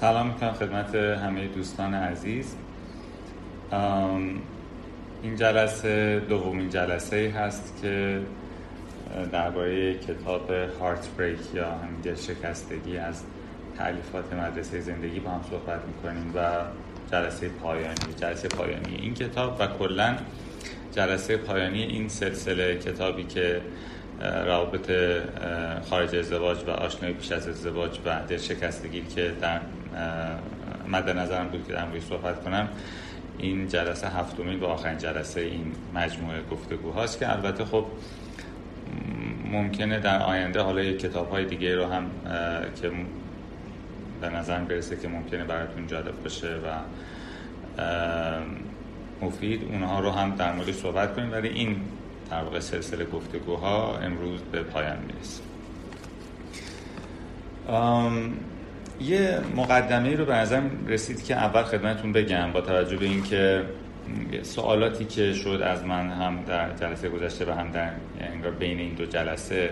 سلام می‌کنم خدمت همه دوستان عزیز. این جلسه دومین جلسه هست که درباره کتاب هارت بریک یا همین دل شکستگی از تعلیفات مدرسه زندگی با هم صحبت می‌کنیم و جلسه پایانی جلسه پایانی این کتاب و کلا جلسه پایانی این سلسله کتابی که روابط خارج ازدواج و آشنایی پیش از ازدواج و دل شکستگی که در مد نظرم بود که در صحبت کنم این جلسه هفتمین و آخرین جلسه این مجموعه گفتگو هاست که البته خب ممکنه در آینده حالا یک کتاب های دیگه رو هم که به نظر برسه که ممکنه براتون جالب باشه و مفید اونها رو هم در مورد صحبت کنیم ولی این در واقع سلسله گفتگوها امروز به پایان می‌رسه. یه مقدمه رو به نظرم رسید که اول خدمتون بگم با توجه به اینکه سوالاتی که شد از من هم در جلسه گذشته و هم در انگار بین این دو جلسه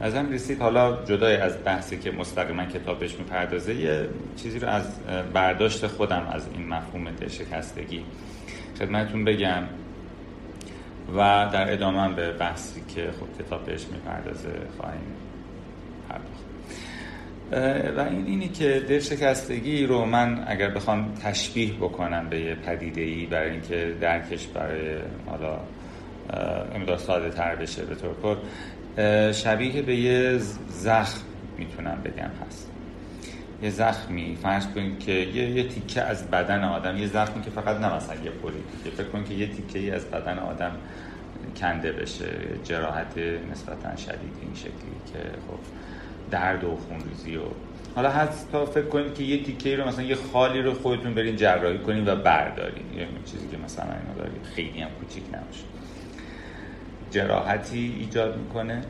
ازم رسید. حالا جدای از بحثی که مستقیما کتابش می‌پردازه یه چیزی رو از برداشت خودم از این مفهوم شکستگی خدمتون بگم و در ادامه به بحثی که خب کتاب بهش می‌پردازه خواهیم و این اینی که دل شکستگی رو من اگر بخوام تشبیه بکنم به یه پدیده ای برای اینکه درکش برای حالا امداد ساده تر بشه به طور کل شبیه به یه زخم می‌تونم بگم هست. یه زخمی فرض کنید که یه, یه تیکه از بدن آدم یه زخمی که فقط نه مثلا یه پولی که فکر کنید که یه تیکه ای از بدن آدم کنده بشه جراحت نسبتا شدید این شکلی که خب درد و خونریزی و حالا حتی فکر کنید که یه تیکه رو مثلا یه خالی رو خودتون برین جراحی کنین و بردارین. یه چیزی که مثلا اینا دارید. خیلی هم کوچیک نمیشه جراحتی ایجاد می‌کنه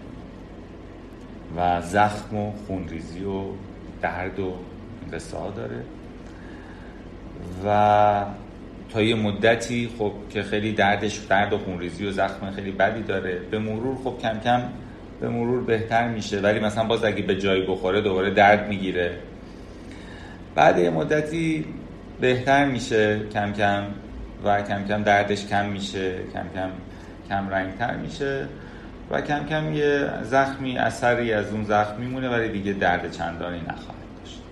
و زخم و خونریزی و درد و قصه داره. و تا یه مدتی خب که خیلی دردش درد و خونریزی و زخم خیلی بدی داره. به مرور خب کم کم به مرور بهتر میشه. ولی مثلا باز اگه به جایی بخوره دوباره درد می‌گیره. بعد یه مدتی بهتر میشه کم کم و کم کم دردش کم میشه کم کم کم رنگتر میشه و کم کم یه زخمی اثری از اون زخم میمونه ولی دیگه درد چندانی نخواهد داشت.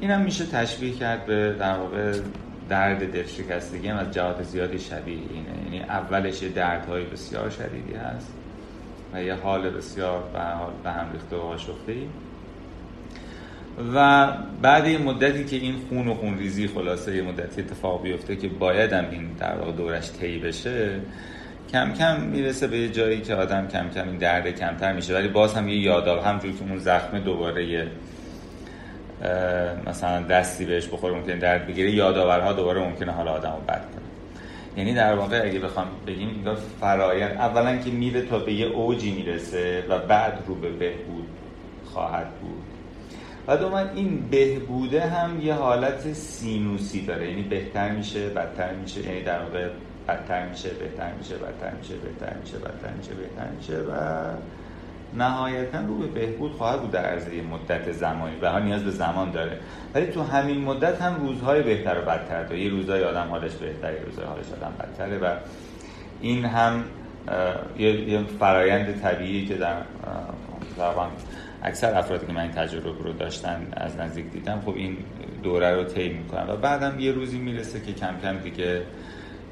این هم میشه تشبیه کرد به در واقع درد دلشکستگی هم از جهات زیادی شبیه اینه. یعنی اولش یه دردهای بسیار شدیدی هست. و یه حال بسیار به هم ریخته و آشفته ای و بعد یه مدتی که این خون و خون ریزی خلاصه یه مدتی اتفاق بیفته که باید هم این در واقع دورش طی بشه کم کم می‌رسه به یه جایی که آدم کم کم این درد کمتر میشه. ولی باز هم یه یادآور همجور که اون زخم دوباره یه مثلا دستی بهش بخوره ممکنه درد بگیره یادآورها دوباره ممکنه حالا آدمو بد کنه. یعنی در واقع اگه بخوام بگیم این فرایند اولا که میره تا به یه اوجی می‌رسه و بعد رو به بهبود خواهد بود. و دوم این بهبوده هم یه حالت سینوسی داره. یعنی بهتر میشه بدتر میشه. یعنی در واقع بدتر میشه بهتر میشه بدتر میشه بهتر میشه بدتر میشه بهتر میشه و نهایتا رو به بهبود خواهد بود در عرض مدت زمانی به نیاز به زمان داره. ولی تو همین مدت هم روزهای بهتر و بدتر داره. یه روزهای آدم حالش بهتره یه روزهای حالش آدم بدتره و این هم یه فرایند طبیعی که در اکثر افرادی که من این تجربه رو داشتن از نزدیک دیدم خب این دوره رو طی می‌کنن و بعدم یه روزی می‌رسه که کم کم دیگه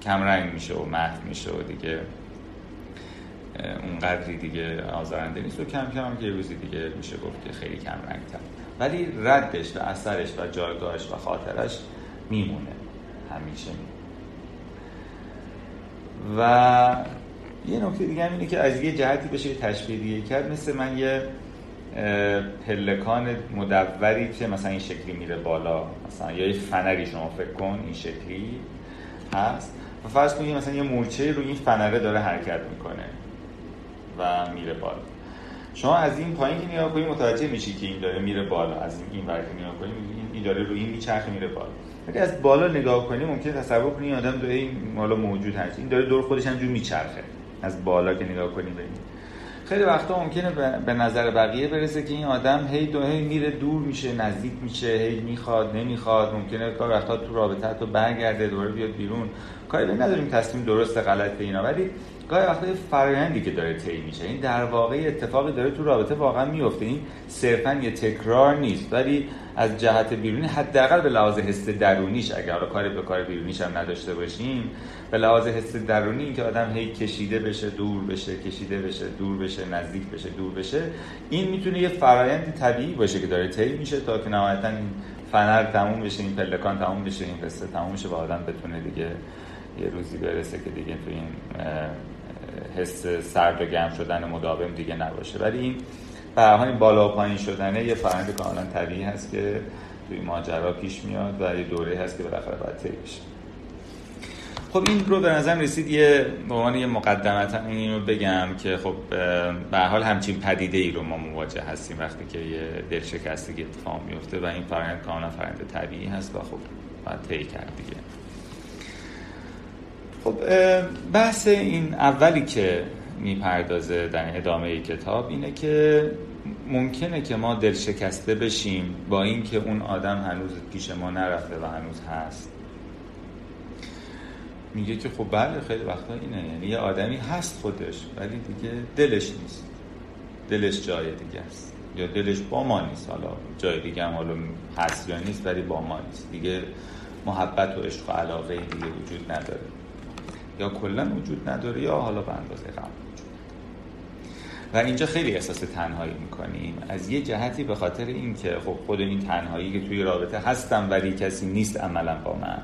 کم رنگ میشه و محو میشه و دیگه اونقدری دیگه آزارنده نیست. و کم کم هم که روزی دیگه میشه گفت که خیلی کم رنگ تر. ولی ردش و اثرش و جایگاهش و خاطرش میمونه. همیشه و یه نکته دیگه هم اینه که از یه جهتی بشه تشبیه دیگه کرد. مثل من یه پلکان مدوری که مثلا این شکلی میره بالا. مثلا یا یه فنری شما فکر کن این شکلی هست. و فرض کنید مثلا یه مورچه رو این فنره داره حرکت می‌کنه. و میره بالا. شما از این پایین که نگاه کنید متوجه میشی که این داره میره بالا. از این این ور نگاه کنید این داره رو این میچرخه میره بالا. ولی از بالا نگاه کنید ممکن تصور کنید آدم داره این مالا موجود هست. این داره دور خودش همجور میچرخه. از بالا که نگاه کنید ببینید خیلی وقتا ممکنه به نظر بقیه برسه که این آدم هی دو هی میره دور میشه نزدیک میشه هی می‌خواد نمی‌خواد. ممکنه کار وقتا تو رابطه تو برگرده دوباره بیاد بیرون. کاری به نداریم تصمیم درست غلط اینا ولی گاهی وقتا فرآیندی که داره طی میشه. این در واقع اتفاقی داره تو رابطه واقعا میفته. این صرفا یه تکرار نیست ولی از جهت بیرونی حداقل به لحاظ حس درونیش اگر حالا کاری به کار بیرونیش هم نداشته باشیم به لحاظ حس درونی این که آدم هی کشیده بشه دور بشه کشیده بشه دور بشه نزدیک بشه دور بشه این می‌تونه یه فرایند طبیعی باشه که داره طی میشه تا که نهایتا این فنر تموم بشه این پلکان تموم بشه این قصه تموم بشه و آدم بتونه دیگه یه روزی برسه که دیگه تو این حس سرد و گرم شدن مداوم دیگه نباشه. ولی این به بالا و پایین شدنه یه فرآیند کاملا طبیعی هست که توی ماجرا پیش میاد و یه دوره هست که بالاخره باید طی بشه. خب این رو به نظر رسید یه به عنوان یه مقدمتا این رو بگم که خب به حال همچین پدیده ای رو ما مواجه هستیم وقتی که یه دلشکستگی اتفاق میفته و این فرآیند کاملا فرآیند طبیعی هست و خب باید طی کرد دیگه. خب بحث این اولی که می‌پردازه در ادامه کتاب اینه که ممکنه که ما دل شکسته بشیم با اینکه اون آدم هنوز پیش ما نرفته و هنوز هست. میگه که خب بله خیلی وقتا اینه. یعنی یه آدمی هست خودش ولی دیگه دلش نیست. دلش جای دیگه است. یا دلش با ما نیست. حالا جای دیگه هم حالا هست یا نیست ولی با ما نیست. دیگه محبت و عشق و علاقه دیگه وجود نداره. یا کلا وجود نداره یا حالا به اندازه قبل و اینجا خیلی احساس تنهایی می‌کنیم. از یه جهتی به خاطر اینکه خب خود این تنهایی که توی رابطه هستم ولی کسی نیست عملا با من.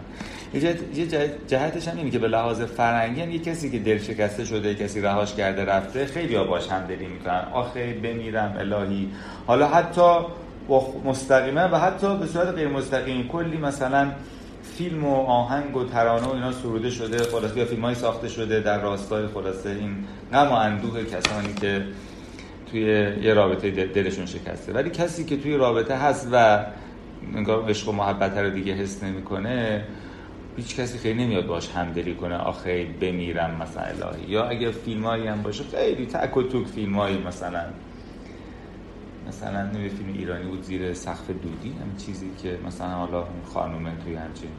یه جهتش هم اینه که به لحاظ فرنگی هم یه کسی که دل شکسته شده کسی رهاش کرده رفته خیلی ها باش همدلی می‌کنن. آخه بمیرم الهی. حالا حتی مستقیما و حتی به صورت غیر مستقیم کلی مثلا فیلم و آهنگ و ترانه و اینا سروده شده. خلاصه یا فیلم ساخته شده در راستای خلاصه این غم و اندوه کسانی که توی یه رابطه دلشون شکسته. ولی کسی که توی رابطه هست و انگار عشق و محبت رو دیگه حس نمی‌کنه هیچ کسی خیلی نمیاد باش همدلی کنه. آخه بمیرم مثلا الهی. یا اگه فیلمایی هم باشه خیلی تک و توک فیلمایی مثلا. مثلا نمی فیلم ایرانی بود زیر سقف دودی هم چیزی که مثلا حالا خانومه توی همچین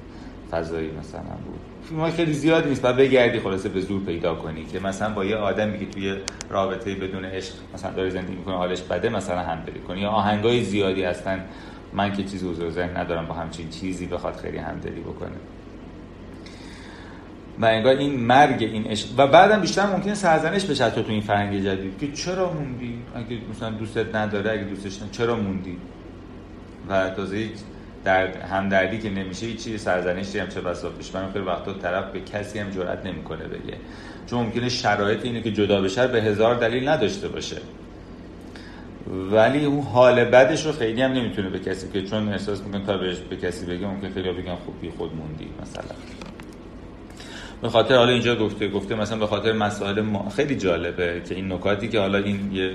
فضایی مثلا بود. فیلم های خیلی زیاد نیست و بگردی خلاصه به زور پیدا کنی که مثلا با یه آدمی که توی رابطه بدون عشق مثلا داره زندگی می‌کنه حالش بده مثلا هم بری کنی. یا آهنگای زیادی هستن. من که چیزی حضور ذهن ندارم با همچین چیزی بخواد خیلی همدلی بکنه. و انگار این مرگ این عشق و بعدم بیشتر ممکنه سرزنش بشه تو تو این فرهنگ جدید که چرا موندی؟ اگه مثلا دوستت نداره اگه دوستش نداره چرا موندی؟ و تازه در همدردی که نمیشه هیچ چیزی سرزنشی هم چه بسا پیش خیلی وقتا طرف به کسی هم جرئت نمی‌کنه بگه. چون ممکنه شرایط اینه که جدا بشه به هزار دلیل نداشته باشه. ولی اون حال بدش رو خیلی هم نمی‌تونه به کسی که چون احساس می‌کنه تا بهش به کسی بگه ممکن خیلی بگن خوب بی خود موندی مثلا. به خاطر حالا اینجا گفته گفته مثلا به خاطر مسائل ما خیلی جالبه که این نکاتی که حالا این یه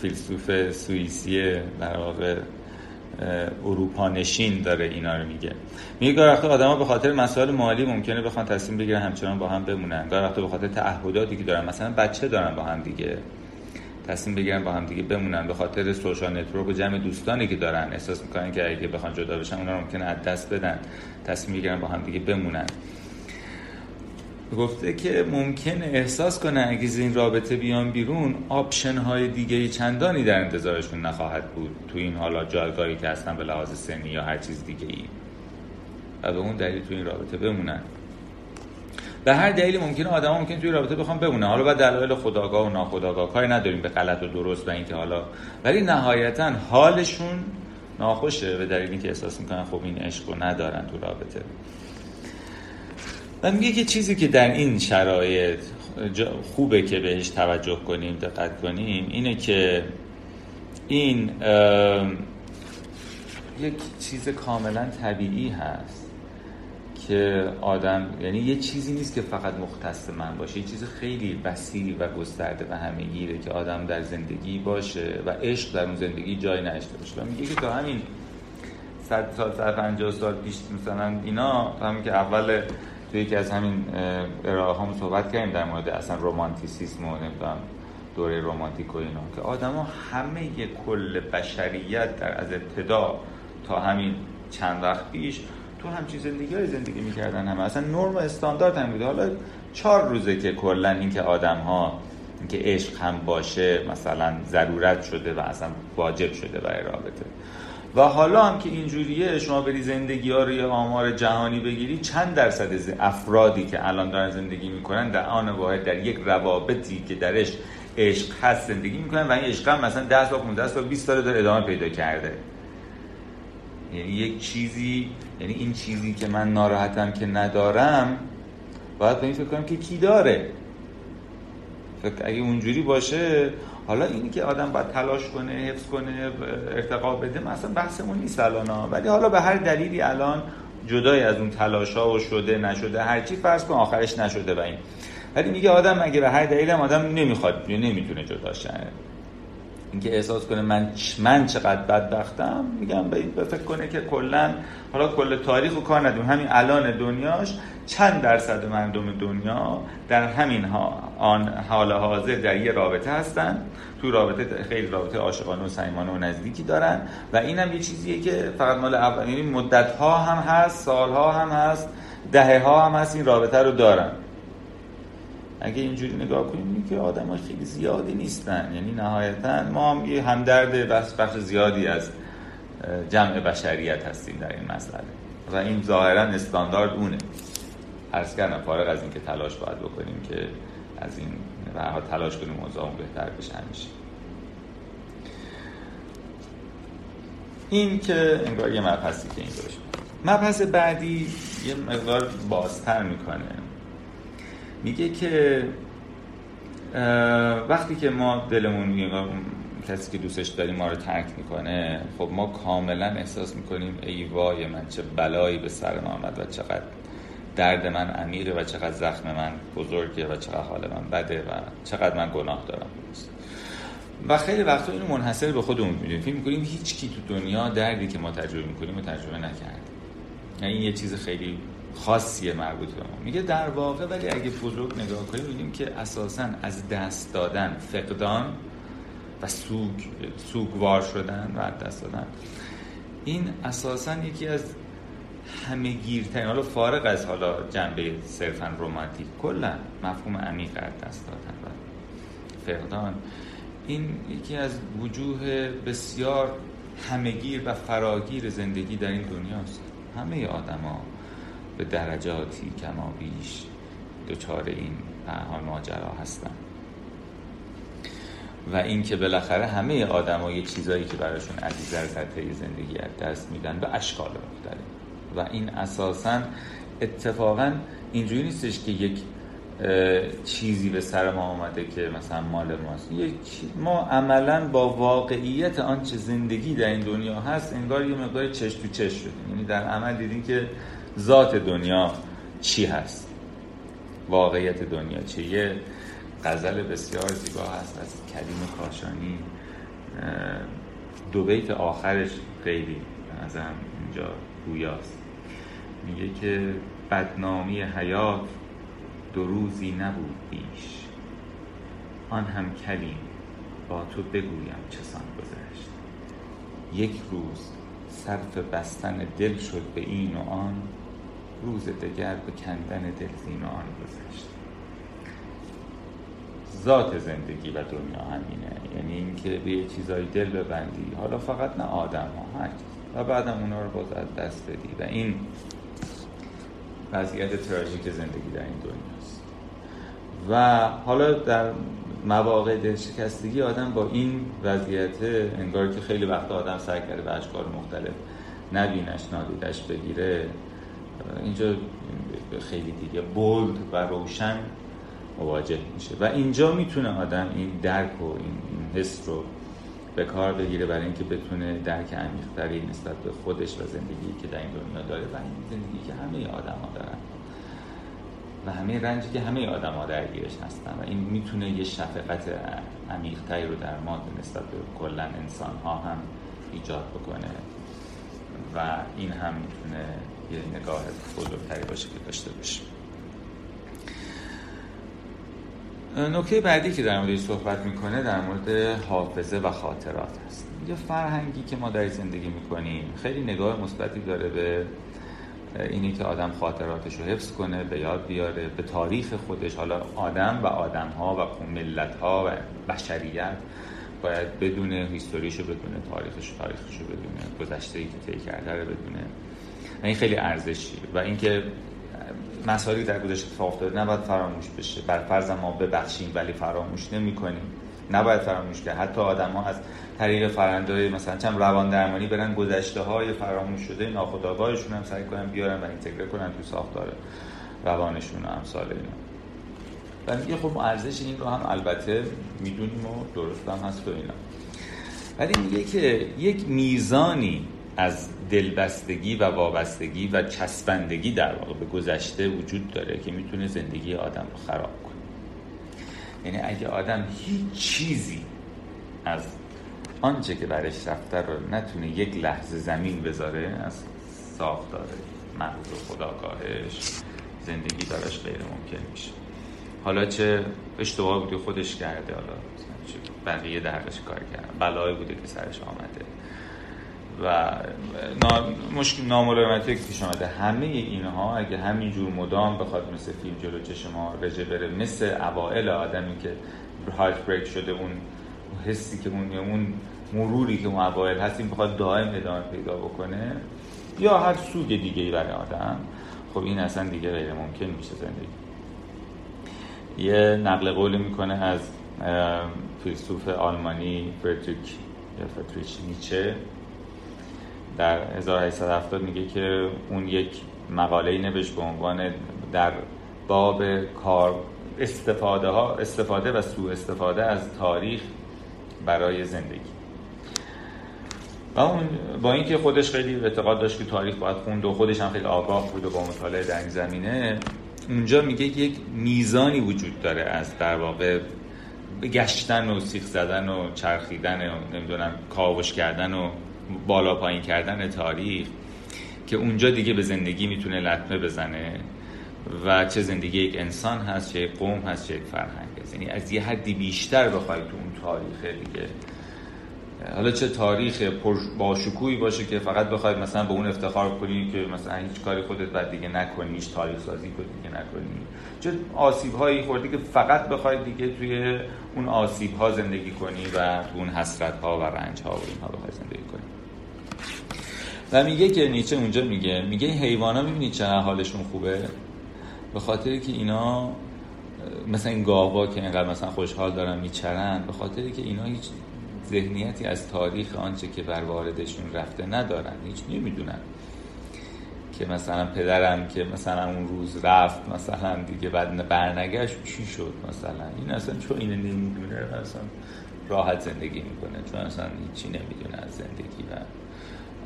فیلسوف سوئیسی در واقع اروپا نشین داره اینا رو میگه. میگه گاهی وقتا آدما به خاطر مسائل مالی ممکنه بخوان تصمیم بگیرن همچنان با هم بمونن. گاهی وقتا به خاطر تعهداتی که دارن مثلا بچه دارن با هم دیگه تصمیم بگیرن با هم دیگه بمونن به خاطر social network و جمع دوستانی که دارن. احساس می‌کنن که اگه بخوان جدا بشن اونا ممکنه از دست بدن. تصمیم بگیرن با هم دیگه بمونن. گفته که ممکنه احساس کنه اگه از این رابطه بیان بیرون option های دیگه چندانی در انتظارشون نخواهد بود. تو این حالا جایگاهی که هستن به لحاظ سنی یا هر چیز دیگه ای و به اون دلیل تو این رابطه بمونن. به هر دلیلی ممکنه آدم ممکن توی رابطه بخوام بمونن. حالا بعد دلایل خداگاه و ناخداگاه کاری نداریم. به غلط و درست و اینکه حالا. ولی نهایتا حالشون ناخوشه به دلیلی که احساس می‌کنن خب این عشق رو ندارن تو رابطه. و میگه که چیزی که در این شرایط خوبه که بهش توجه کنیم دقت کنیم اینه که این یک چیز کاملا طبیعی هست که آدم یعنی یه چیزی نیست که فقط مختص من باشه یه چیز خیلی وسیع و گسترده و همه گیره که آدم در زندگی باشه و عشق در اون زندگی جای نشته باشه. و میگه که تا همین صد سال صد پنجاه سال پیش مثلا اینا همین که اول توی یکی از همین ارائه هم صحبت کردیم در مورد اصلا رومانتیسیسم و نمی‌دونم دوره رومانتیک و اینا که آدما همه کل بشریت در از ابتدا تا همین چند وقت پیش تو همچین زندگی زندگی می‌کردن همه. اصلا نرم و استاندارد هم بوده حالا چهار روزه که کلا اینکه آدم ها اینکه عشق هم باشه مثلا ضرورت شده و اصلا واجب شده برای رابطه. و حالا هم که اینجوریه شما بری زندگی ها رو یه آمار جهانی بگیری چند درصد از افرادی که الان دارن زندگی می‌کنن در آن واحد در یک روابطی که درش عشق هست زندگی می‌کنن و این عشق هم مثلا 10 سال 15 سال 20 سال داره ادامه پیدا کرده. یعنی یک چیزی یعنی این چیزی که من ناراحتم که ندارم باید به این فکر کنم که کی داره. فکر اگه اونجوری باشه حالا اینی که آدم باید تلاش کنه حفظ کنه ارتقا بده مثلا بحثمون نیست الان ولی حالا به هر دلیلی الان جدای از اون تلاش ها و شده نشده هرچی فرض کن آخرش نشده و این. ولی میگه آدم اگه به هر دلیل آدم نمی‌خواد نمی‌تونه جدا شه. اینکه احساس کنه من من چقدر بدبختم میگم به فکر کنه که کلا حالا کل تاریخ و کار ندیم همین الان دنیاش چند درصد مردم دنیا در همین آن حال حاضر در یه رابطه هستن. تو رابطه خیلی رابطه عاشقانه و صمیمانه و نزدیکی دارن. و اینم یه چیزیه که فقط مال اول یعنی مدت ها هم هست سال ها هم هست دهه ها هم هست این رابطه رو دارن. اگه اینجوری نگاه کنیم که آدم خیلی زیادی نیستن. یعنی نهایتا ما هم یه همدرد بخش, بخش زیادی از جمع بشریت هستیم در این مسئله. و این ظاهرا استاندارد اونه. عرض کردم فارغ از اینکه تلاش باید بکنیم که از این و تلاش کنیم موضوع بهتر بشه همیشه. این که انگار یه مبحثی که این مبحث بعدی یه مقدار بازتر می‌کنه. میگه که وقتی که ما دلمون میگه کسی که دوستش داریم ما رو ترک می‌کنه خب ما کاملا احساس می‌کنیم ای وای من چه بلایی به سر ما آمد و چقدر درد من عمیقه و چقدر زخم من بزرگه و چقدر حال من بده و چقدر من گناه دارم. و خیلی وقتا اینو منحصر به خودمون می‌دونیم. فکر می‌کنیم هیچ کی تو دنیا دردی که ما تجربه می‌کنیم و تجربه نکرد یعنی این یه چیز خیلی خاصیه مربوط به ما. میگه در واقع ولی اگه بزرگ نگاه کنیم می‌بینیم که اساسا از دست دادن فقدان و سوگ سوگوار شدن و دست دادن. این اساسا یکی از همه گیرترین حالا فارغ از حالا جنبه صرفا رومانتیک کلا مفهوم عمیق از دست دادن و فقدان. این یکی از وجوه بسیار همهگیر و فراگیر زندگی در این دنیاست. همه آدما به درجاتی کما بیش دچار این حال ماجرا هستن. و اینکه بالاخره همه آدما یه چیزایی که براشون عزیز در سطح زندگی از دست میدن به اشکال مختلف. و این اساسا اتفاقا اینجوری نیستش که یک چیزی به سر ما آمده که مثلا مال ماست. ما عملا با واقعیت آنچه زندگی در این دنیا هست انگار یه مقدار چش تو چش شدیم. یعنی در عمل دیدیم که ذات دنیا چی هست؟ واقعیت دنیا چیه؟ یه غزل بسیار زیبا هست از کریم کاشانی. دو بیت آخرش خیلی از هم اینجا گویاست. میگه که بدنامی حیات دو روزی نبود بیش آن هم کلیم با تو بگویم چسان گذشت. یک روز صرف بستن دل شد به این و آن. روز دگر به کندن دل آن گذشت. ذات زندگی و دنیا همینه. یعنی اینکه به یه چیزایی دل ببندی. حالا فقط نه آدم ها هر و بعدم اونا رو باز از دست بدی. و این وضعیت تراژیک زندگی در این دنیاست. و حالا در مواقع دلشکستگی آدم با این وضعیت انگار که خیلی وقت آدم سعی کرده به اشکال مختلف نبینش نادیدش بگیره اینجا خیلی دیگه بولد و روشن مواجه میشه. و اینجا می‌تونه آدم این درک و این حس رو به کار بگیره برای اینکه بتونه درک عمیق‌تری نسبت به خودش و زندگی که در این دنیا داره و این زندگی که همه آدم ها دارن. و همه رنجی که همه آدم ها درگیرش هستن. و این می‌تونه یه شفقت عمیق‌تری رو در ما نسبت به کلا انسان ها هم ایجاد بکنه. و این هم می‌تونه یه نگاه بزرگتری باشه که داشته باشه نکته بعدی که در مورد صحبت می‌کنه در مورد حافظه و خاطرات هست. یه فرهنگی که ما در زندگی می‌کنیم خیلی نگاه مثبتی داره به اینی که آدم خاطراتش رو حفظ کنه به یاد بیاره به تاریخ خودش. حالا آدم و آدم ها و ملت ها و بشریت باید بدون هیستوریش رو بدونه تاریخش تاریخش رو بدونه گذشته ای که طی کرده رو بدونه. این خیلی ارزشی و اینکه مسائلی در گذشته اتفاق افتاده نباید فراموش بشه. بر فرض ما ببخشیم ولی فراموش نمی کنیم نباید فراموش کرد. حتی آدم ها از طریق فرنده مثلا چند روان درمانی برن گذشته های فراموش شده ناخودآگاهشون هم سعی کنن بیارن و اینتگره کنن تو ساختار روانشون و امثال اینا. و میگه خب ارزش این رو هم البته می‌دونیم و درست هم هست و اینا. ولی میگه که یک میزانی از دلبستگی و وابستگی و چسبندگی در واقع به گذشته وجود داره که می‌تونه زندگی آدم رو خراب کنه. یعنی اگه آدم هیچ چیزی از آنچه که برش رفته رو نتونه یک لحظه زمین بذاره از ساختار مغز و خداگاهش زندگی دارش غیر ممکن میشه. حالا چه اشتباه بوده خودش کرده حالا بقیه درش کار کردن بلایی بوده که سرش آمده. و مشکل ناملایمتی که پیش آمده. همه اینها اگه همینجور مدام بخواد مثل فیلم جلو چشم ما رژه بره مثل اوائل آدمی که هارت بریک شده اون حسی که اون اون مروری که اون اوائل هست این بخواد دائم ادامه پیدا بکنه یا هر سوگ دیگه ای برای آدم خب این اصلا دیگه غیر ممکن میشه زندگی. یه نقل قول می‌کنه از فیلسوف آلمانی فردریک یا نیچه. در 1870 میگه که اون یک مقاله نوشت به عنوان در باب کار استفاده ها استفاده و سوء استفاده از تاریخ برای زندگی. و اون با اینکه خودش خیلی اعتقاد داشت که تاریخ باید خوند و خودش هم خیلی آگاه بود و با مطالعه در این زمینه اونجا میگه یک میزانی وجود داره از در واقع گشتن و سیخ زدن و چرخیدن و نمی‌دونم کاوش کردن و بالا پایین کردن تاریخ که اونجا دیگه به زندگی می‌تونه لطمه بزنه و چه زندگی یک انسان هست چه یک قوم هست چه یک فرهنگ هست. یعنی از یه حدی بیشتر بخوای تو اون تاریخ دیگه. حالا چه تاریخ شکوهی باشه که فقط بخواید مثلا به اون افتخار کنی که مثلا هیچ کاری خودت بعد دیگه نکنی هیچ تاریخ سازی کنی دیگه نکنی. چه آسیب هایی خوردی که فقط بخواید دیگه توی اون آسیب ها زندگی کنی و اون حسرت ها و رنج ها و اینها بخوای زندگی کنی. و میگه که نیچه اونجا میگه میگه حیوان ها می‌بینی چه حالشون خوبه؟ به خاطر که اینا مثلا این گاوا که اینقدر مثلا خوشحال دارن میچرن به خاطر که اینا هیچ ذهنیتی از تاریخ آنچه که بر واردشون رفته ندارن هیچ نمی‌دونن. که مثلا پدرم که مثلا اون روز رفت مثلا دیگه بعد برنگشت چی شد مثلا؟ این اصلا چون اینو نمی‌دونه اصلا راحت زندگی می‌کنه چون اصلا هیچی نمی‌دونه از زندگی و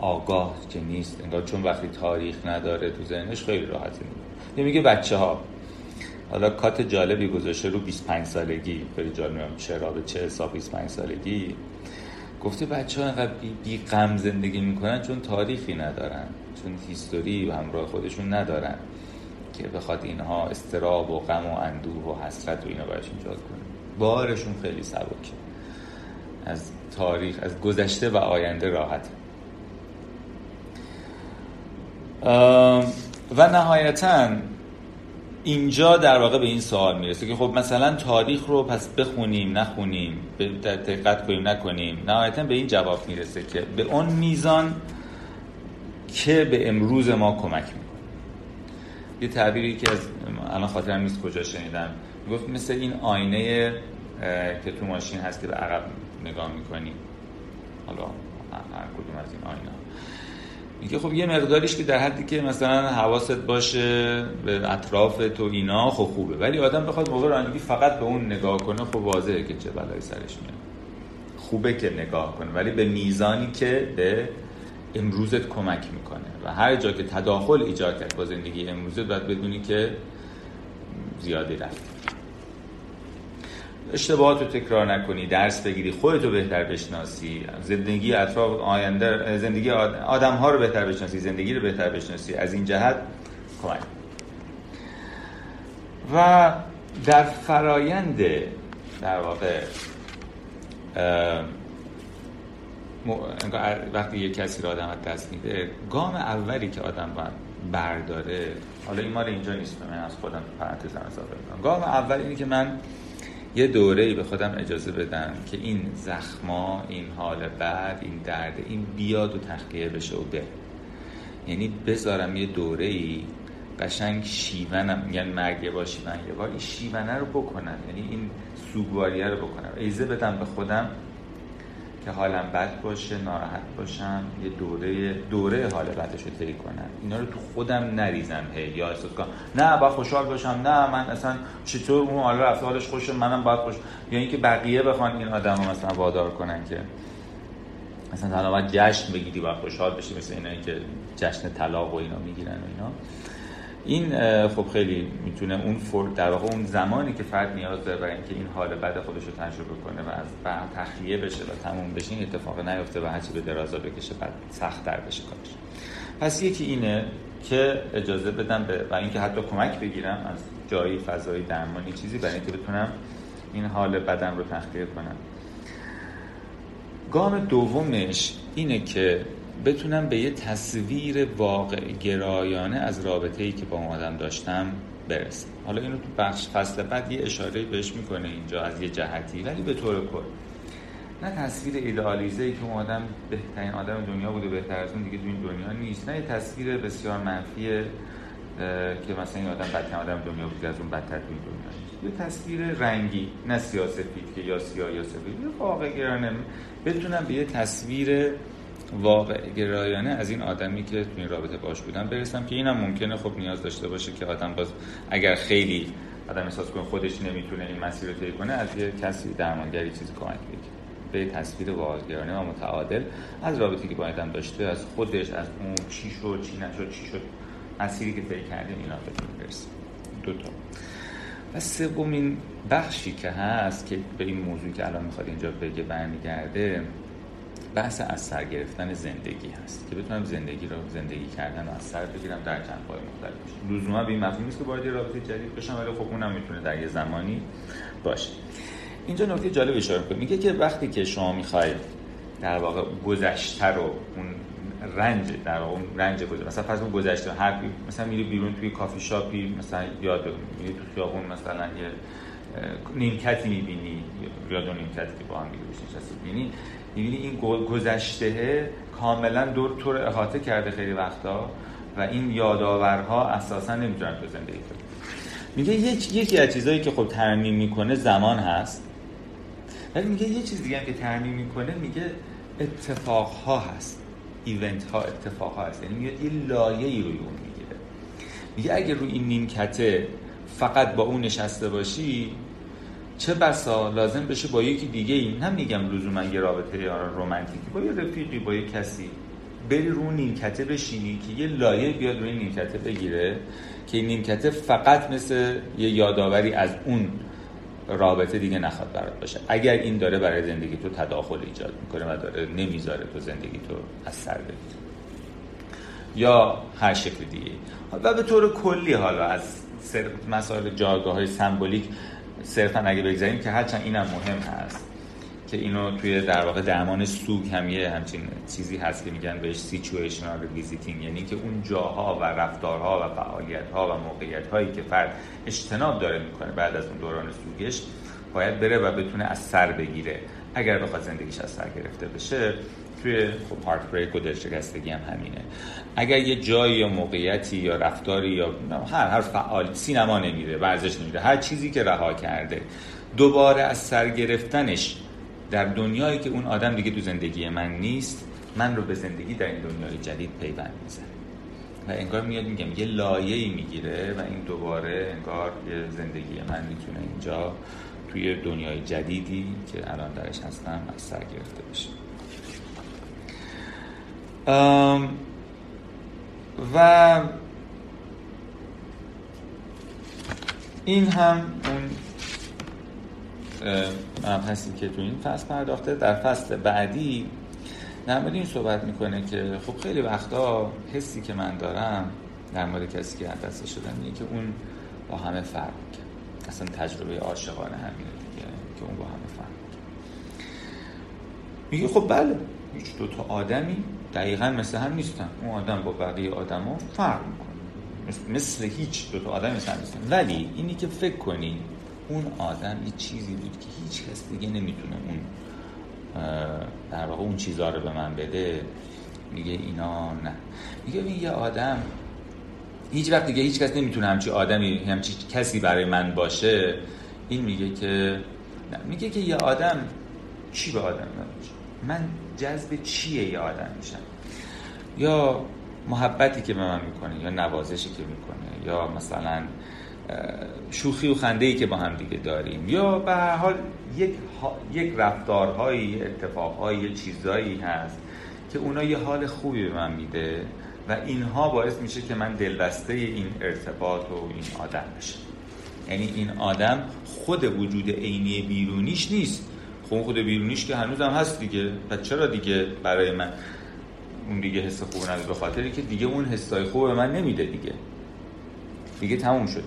آگاه که نیست. انگار چون وقتی تاریخ نداره تو ذهنش خیلی راحت زندگی میگه بچه ها حالا کات جالبی گذاشته رو 25 سالگی خیلی جالب چرا؟ به چه حساب 25 سالگی؟ گفته بچه ها اینقدر بی, بی غم زندگی می‌کنن چون تاریخی ندارن. چون هیستوری همراه خودشون ندارن که بخواد اینها استراب و غم و اندوه و حسرت و اینا براشون ایجاد کنه. بارشون خیلی سبکه از تاریخ از گذشته و آینده راحت و نهایتا اینجا در واقع به این سوال می‌رسه که خب مثلا تاریخ رو پس بخونیم نخونیم دقت کنیم نکنیم. نهایتا به این جواب می‌رسه که به اون میزان که به امروز ما کمک می‌کنه. یه تعبیری که از الان خاطرم نیست کجا شنیدم. گفت مثل این آینه که تو ماشین هست که به عقب نگاه می‌کنیم حالا هر کدوم از این آینه میگه خب یه مقداریش که در حدی که مثلا حواست باشه به اطراف تو اینا خب خوبه. ولی آدم بخواد موقع رانندگی فقط به اون نگاه کنه خب واضحه که چه بلایی سرش میاد. خوبه که نگاه کنه ولی به میزانی که به امروزت کمک می‌کنه. و هر جا که تداخل ایجاد کرد با زندگی امروزت باید بدونی که زیادی رفت. اشتباهات رو تکرار نکنی درس بگیری خودتو بهتر بشناسی. زندگی اطراف آینده زندگی آدم ها رو بهتر بشناسی زندگی رو بهتر بشناسی. از این جهت کمک. و در فرایند در واقع وقتی یک کسی رو آدم دست میده گام اولی که آدم باید برداره حالا این مال اینجا نیست من از خودم پرانتز اضافه گام اول اینه که من یه دوره ای به خودم اجازه بدم که این زخما این حال بعد این درد این بیاد و تخلیه بشه و بره. یعنی بذارم یه دوره ای قشنگ شیونم میگن مرگه با شیون یه شیونه رو بکنم. یعنی این سوگواریه رو بکنم. ایزه بدم به خودم که حالم بد باشه ناراحت باشم یه دوره دوره حال بدش رو طی کنم. اینا رو تو خودم نریزم هی یا احساس کنم. نه با خوشحال باشم. نه من اصلا چطور اون حالا رفته حالش خوشه منم باید خوش یا اینکه بقیه بخوان این آدم رو مثلا وادار کنن که مثلا تنها جشن بگیری و خوشحال بشی مثل اینایی که جشن طلاق و اینا می‌گیرن و اینا. این خب خیلی می‌تونه اون فور در واقع اون زمانی که فرد نیاز داره برای اینکه این حال بد خودش رو تجربه کنه و از بعد تخلیه بشه و تموم بشه این اتفاق نیفته و هرچی به درازا بکشه بعد سخت در بشه کارش. پس یکی اینه که اجازه بدم به و اینکه حتی کمک بگیرم از جایی فضایی درمانی چیزی برای اینکه بتونم این حال بدن رو تخلیه کنم. گام دومش اینه که بتونم به یه تصویر واقع گرایانه از رابطه ای که با اون آدم داشتم برسم. حالا اینو تو بخش فصل بعد یه اشاره بهش می‌کنه اینجا از یه جهتی ولی به طور کل. نه تصویر ایدئالیزه ای که اون آدم بهترین آدم دنیا بوده بهتر از اون دیگه تو این دنیا نیست. نه یه تصویر بسیار منفیه که مثلا این آدم بدترین آدم دنیا بوده از اون بدتر تو دنیا یه تصویر رنگی نه سیاسفید که یا سیاه یا سفید یه واقع گرانه بتونم به یه تصویر واقع گرایانه از این آدمی که تو این رابطه باش بودم برسم که اینم ممکنه خب نیاز داشته باشه که آدم باز اگر خیلی آدم احساس کنه خودش نمی‌تونه این مسیر رو طی کنه از یه کسی درمانگری چیزی کمک بگیره. به تصویر واقعگرانه و متعادل از رابطه که با آدم داشته از خودش از اون چی شد چی نشد چی شد مسیری که طی کردیم اینا بتونیم برسیم دو تا. و سومین بخشی که هست که به این موضوعی که الان می‌خواد اینجا بگه برمیگرده بحث از سر گرفتن زندگی هست که بتونم زندگی رو زندگی کردن و از سر بگیرم در پای مختلف لزوما به این مفهوم نیست که وارد رابطه جدید بشم ولی خب اونم می‌تونه در یه زمانی باشه. اینجا نکته جالب اشاره کنم میگه که وقتی که شما می‌خواید در واقع گذشته رو اون رنج در واقع اون رنج گذشته مثلا فرض گذشته هر مثلا میری بیرون توی کافی شاپی مثلا یاد میری تو خیابون مثلا یه نیمکتی می‌بینی یا دو نیمکتی که با هم دیگه بشین می‌بینی. این گذشته کاملا دور تو رو احاطه کرده خیلی وقتا و این یادآورها اساسا نمی‌تونن تو زندگی کنه میگه یکی از چیزایی که خب ترمیم می‌کنه زمان هست. ولی میگه یه چیز دیگه هم که ترمیم می‌کنه میگه اتفاق ها هست. ایونت ها اتفاق ها هست. یعنی میگه یه لایه ای روی اون می‌گیره. میگه اگه روی این نیمکته فقط با اون نشسته باشی چه بسا لازم بشه با یکی دیگه این هم میگم لزوما یه رابطه رومانتیکی با یه رفیقی با یه کسی. بری رو نیمکته بشینی که یه لایه بیاد روی نیمکته بگیره که این نیمکته فقط مثل یه یادآوری از اون رابطه دیگه نخواد برات باشه. اگر این داره برای زندگی تو تداخل ایجاد می‌کنه و داره نمی‌ذاره تو زندگی تو از سر یا هر شکل دیگه و به طور کلی حالا از مسائل جایگاه های سمبولیک صرفا اگه بگذاریم که هرچند اینم مهم هست که اینو توی در واقع درمان سوگ هم یه همچین چیزی هست که میگن بهش situational revisiting یعنی که اون جاها و رفتارها و فعالیتها و موقعیت هایی که فرد اجتناب داره می‌کنه بعد از اون دوران سوگش باید بره و بتونه از سر بگیره. اگر بخواد زندگیش از سر گرفته بشه توی خب هارت بریک و دلشکستگی هم همینه. اگر یه جایی یا موقعیتی یا رفتاری یا هر هر فعال سینما نمیره ورزش نمیره هر چیزی که رها کرده دوباره از سر گرفتنش در دنیایی که اون آدم دیگه تو زندگی من نیست من رو به زندگی در این دنیای جدید پیوند می‌زنه. و انگار میاد میگم یه لایه‌ای می‌گیره و این دوباره انگار یه زندگی من می‌تونه اینجا توی دنیای جدیدی که الان درش هستم از سر گرفته بشه. و این هم اون مبحثی که تو این فصل پرداخته. در فصل بعدی در این صحبت می‌کنه که خب خیلی وقتا حسی که من دارم در مورد کسی که دسته شدن اینه که اون با همه فرق می‌کنه. اصلا تجربه عاشقانه همینه دیگه که اون با همه فهم میگه خب بله هیچ دو تا آدمی دقیقا مثل هم نیستن. اون آدم با بقیه آدم فرق می‌کنه. مثل هیچ دو تا آدم مثل نیستن. ولی اینی که فکر کنی اون آدم یه چیزی بود که هیچ کس دیگه نمی‌تونه اون در واقع اون چیزها رو به من بده. میگه اینا نه. میگه این یه آدم هیچ وقت دیگه هیچ کس نمی‌تونه همچی آدمی همچی کسی برای من باشه. این میگه که نه. میگه که یه آدم چی به آدم نمیشه من جذب چیه یه آدم میشم یا محبتی که به من می‌کنه یا نوازشی که می‌کنه یا مثلا شوخی و خنده ای که با هم دیگه داریم یا به هر حال یک, یک رفتارهایی اتفاقهایی چیزایی هست که اونا یه حال خوبی به من میده و اینها باعث میشه که من دلبسته این ارتباط و این آدم بشه یعنی این آدم خود وجود عینی بیرونیش نیست. خب خود بیرونیش که هنوز هم هست دیگه. و چرا دیگه برای من اون دیگه حس خوب نداره؟ به خاطری که دیگه اون حسای خوب به من نمیده دیگه. دیگه تموم شده.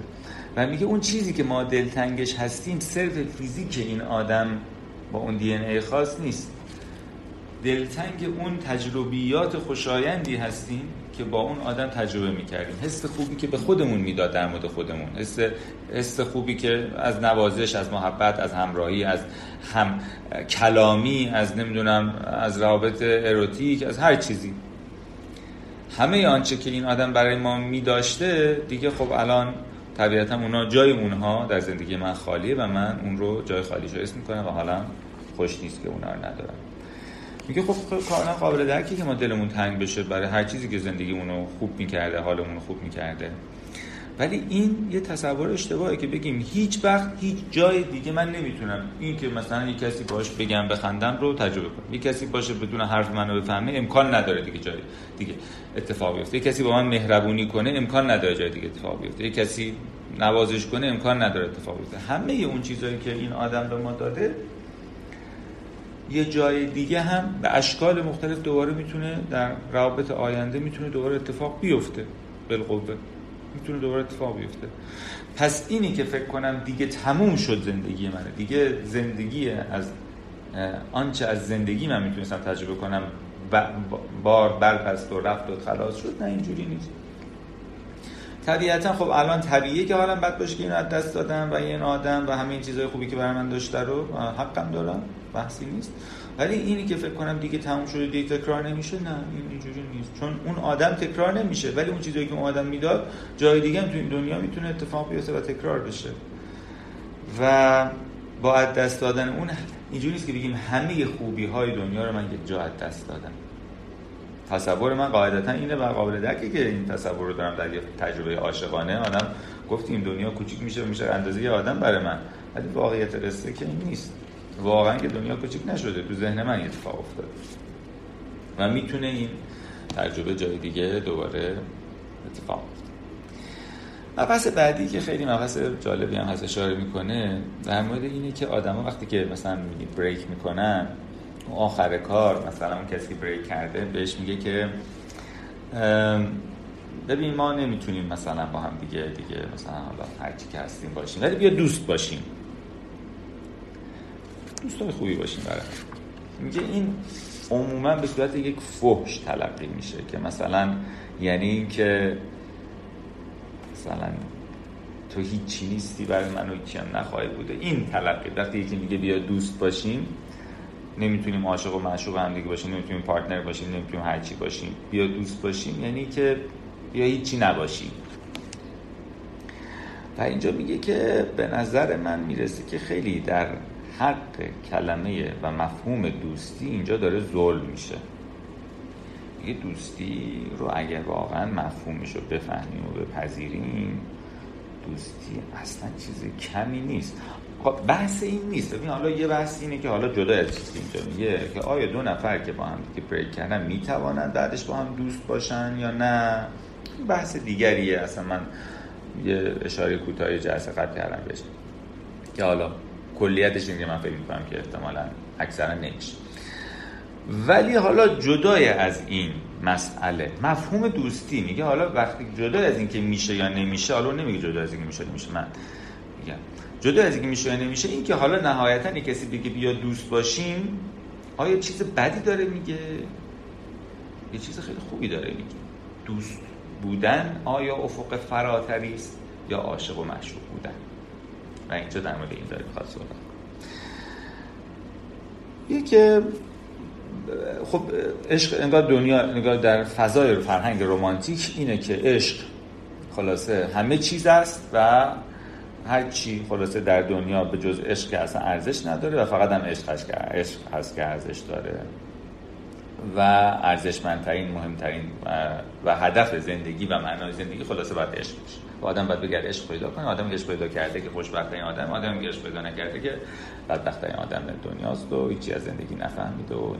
و میگه اون چیزی که ما دلتنگش هستیم صرف فیزیک این آدم با اون دی ای خاص نیست. دلتنگ اون تجربیات خوشایندی هستیم که با اون آدم تجربه می‌کردیم. حس خوبی که به خودمون می‌داد در مورد خودمون. حس, حس خوبی که از نوازش از محبت از همراهی از هم کلامی از نمی‌دونم از روابط اروتیک از هر چیزی. همه آنچه که این آدم برای ما میداشته دیگه خب الان طبیعتا اونا جای اونها در زندگی من خالیه و من اون رو جای خالیش رو اسم می‌کنم و حالا خوش نیست که اونا رو ندارم. میگه خب کاملا قابل درکی که ما دلمون تنگ بشه برای هر چیزی که زندگی اونو خوب می‌کرده حالمون خوب می‌کرده. ولی این یه تصور اشتباهه که بگیم هیچ وقت هیچ جای دیگه من نمی‌تونم این که مثلا یه کسی باش بگم بخندم رو تجربه کنم. یه کسی باشه بدون حرف منو بفهمه امکان نداره دیگه جای دیگه اتفاق بیفته. یه کسی با من مهربونی کنه امکان نداره جای دیگه اتفاق بیفته. یه کسی نوازش کنه امکان نداره اتفاق بیفته. همه اون چیزایی که این آدم به ما داده یه جای دیگه هم به اشکال مختلف دوباره می‌تونه در روابط آینده می‌تونه دوباره اتفاق بیفته. بالقوه. می‌تونه دوباره اتفاق بیفته. پس اینی که فکر کنم دیگه تموم شد زندگی منه. دیگه زندگی از آنچه از زندگی من می‌تونستم تجربه کنم بار برپست و رفت و خلاص شد نه اینجوری نیست. طبیعتا خب الان طبیعیه که حالا بد باشه که اینو از دست دادم و این آدم و همه این چیزهای خوبی که برای من داشته رو حقم دارم. بحثی نیست. ولی اینی که فکر کنم دیگه تموم شده دیگه تکرار نمیشه نه این اینجوری نیست. چون اون آدم تکرار نمیشه ولی اون چیزایی که اون آدم می‌داد جای دیگه هم تو این دنیا می‌تونه اتفاق بیفته و تکرار بشه. و با دست دادن اون اینجوری نیست که بگیم همه خوبی های دنیا رو من یک جا دست دادم. تصور من قاعدتا اینه و قابل درکه که این تصور رو دارم در یه تجربه عاشقانه. آدم گفت این دنیا کوچیک میشه میشه اندازه یه آدم برای من. ولی واقعیت قصه که این نیست. واقعا که دنیا کوچیک نشده. تو ذهن من اتفاق افتاده. و می‌تونه این تجربه جای دیگه دوباره اتفاق مبحث بعدی که خیلی مبحث جالبی هم هست اشاره می‌کنه در مورد اینه که آدما وقتی که مثلا بریک می‌کنن آخر کار مثلا اون کسی بریک کرده بهش میگه که ببین ما نمی‌تونیم مثلا با هم دیگه دیگه مثلا حالا هرچی که هستیم باشیم ولی بیا دوست باشیم. دوستای خوبی باشیم برای میگه این عموما به صورت یک فحش تلقی میشه که مثلا یعنی اینکه مثلا تو هیچی نیستی برای من و هیچی هم نخواهی بوده. این تلقی. وقتی یکی میگه بیا دوست باشیم نمی‌تونیم عاشق و معشوق هم دیگه باشیم نمی‌تونیم پارتنر باشیم نمی‌تونیم هرچی باشیم. بیا دوست باشیم یعنی که بیا هیچی نباشیم. و اینجا میگه که به نظر من می‌رسه که خیلی در حق کلمه و مفهوم دوستی اینجا داره ظلم میشه. یه دوستی رو اگر واقعا مفهومش رو بفهمیم و بپذیریم دوستی اصلا چیز کمی نیست. خب بحث این نیست. ببین حالا یه بحث اینه که حالا جدا از چیزی اینجا میگه که آیا دو نفر که با هم دیگه بریک کردن می‌توانند بعدش با هم دوست باشن یا نه؟ بحث دیگریه. اصلا من یه اشاره کوتاهی جلسه قبل کردم بهش. که حالا کلیتش اینه من فکر می‌کنم که احتمالا اکثرا نمیشه. ولی حالا جدای از این مسئله مفهوم دوستی میگه حالا وقتی جدا از این که میشه یا نمیشه حالا نمیگه جدا از این که میشه نمیشه من میگم. جدا از اینکه میشه نمیشه این که حالا نهایتا یک کسی بگه بیا دوست باشیم آیا چیز بدی داره میگه؟ یه چیز خیلی خوبی داره میگه. دوست بودن آیا افق فراتری است یا عاشق و مشروع بودن؟ و اینجا در مورد این داریم خواست صحبت که خب عشق انگار دنیا انگار در فضای فرهنگ رمانتیک اینه که عشق خلاصه همه چیز است و هر چی خلاصه در دنیا به جز عشق که اصلا ارزش نداره و فقط هم عشق هست که عشق هست که ارزش داره. و ارزشمندترین مهمترین و هدف زندگی و معنای زندگی خلاصه باید عشق باشه. و آدم باید بگرد عشق پیدا کنه آدم عشق پیدا کرده که خوشبخت این آدم آدم عشق پیدا نکرده که بدبخت این آدم دنیاست و هیچی از زندگی نفهمیده و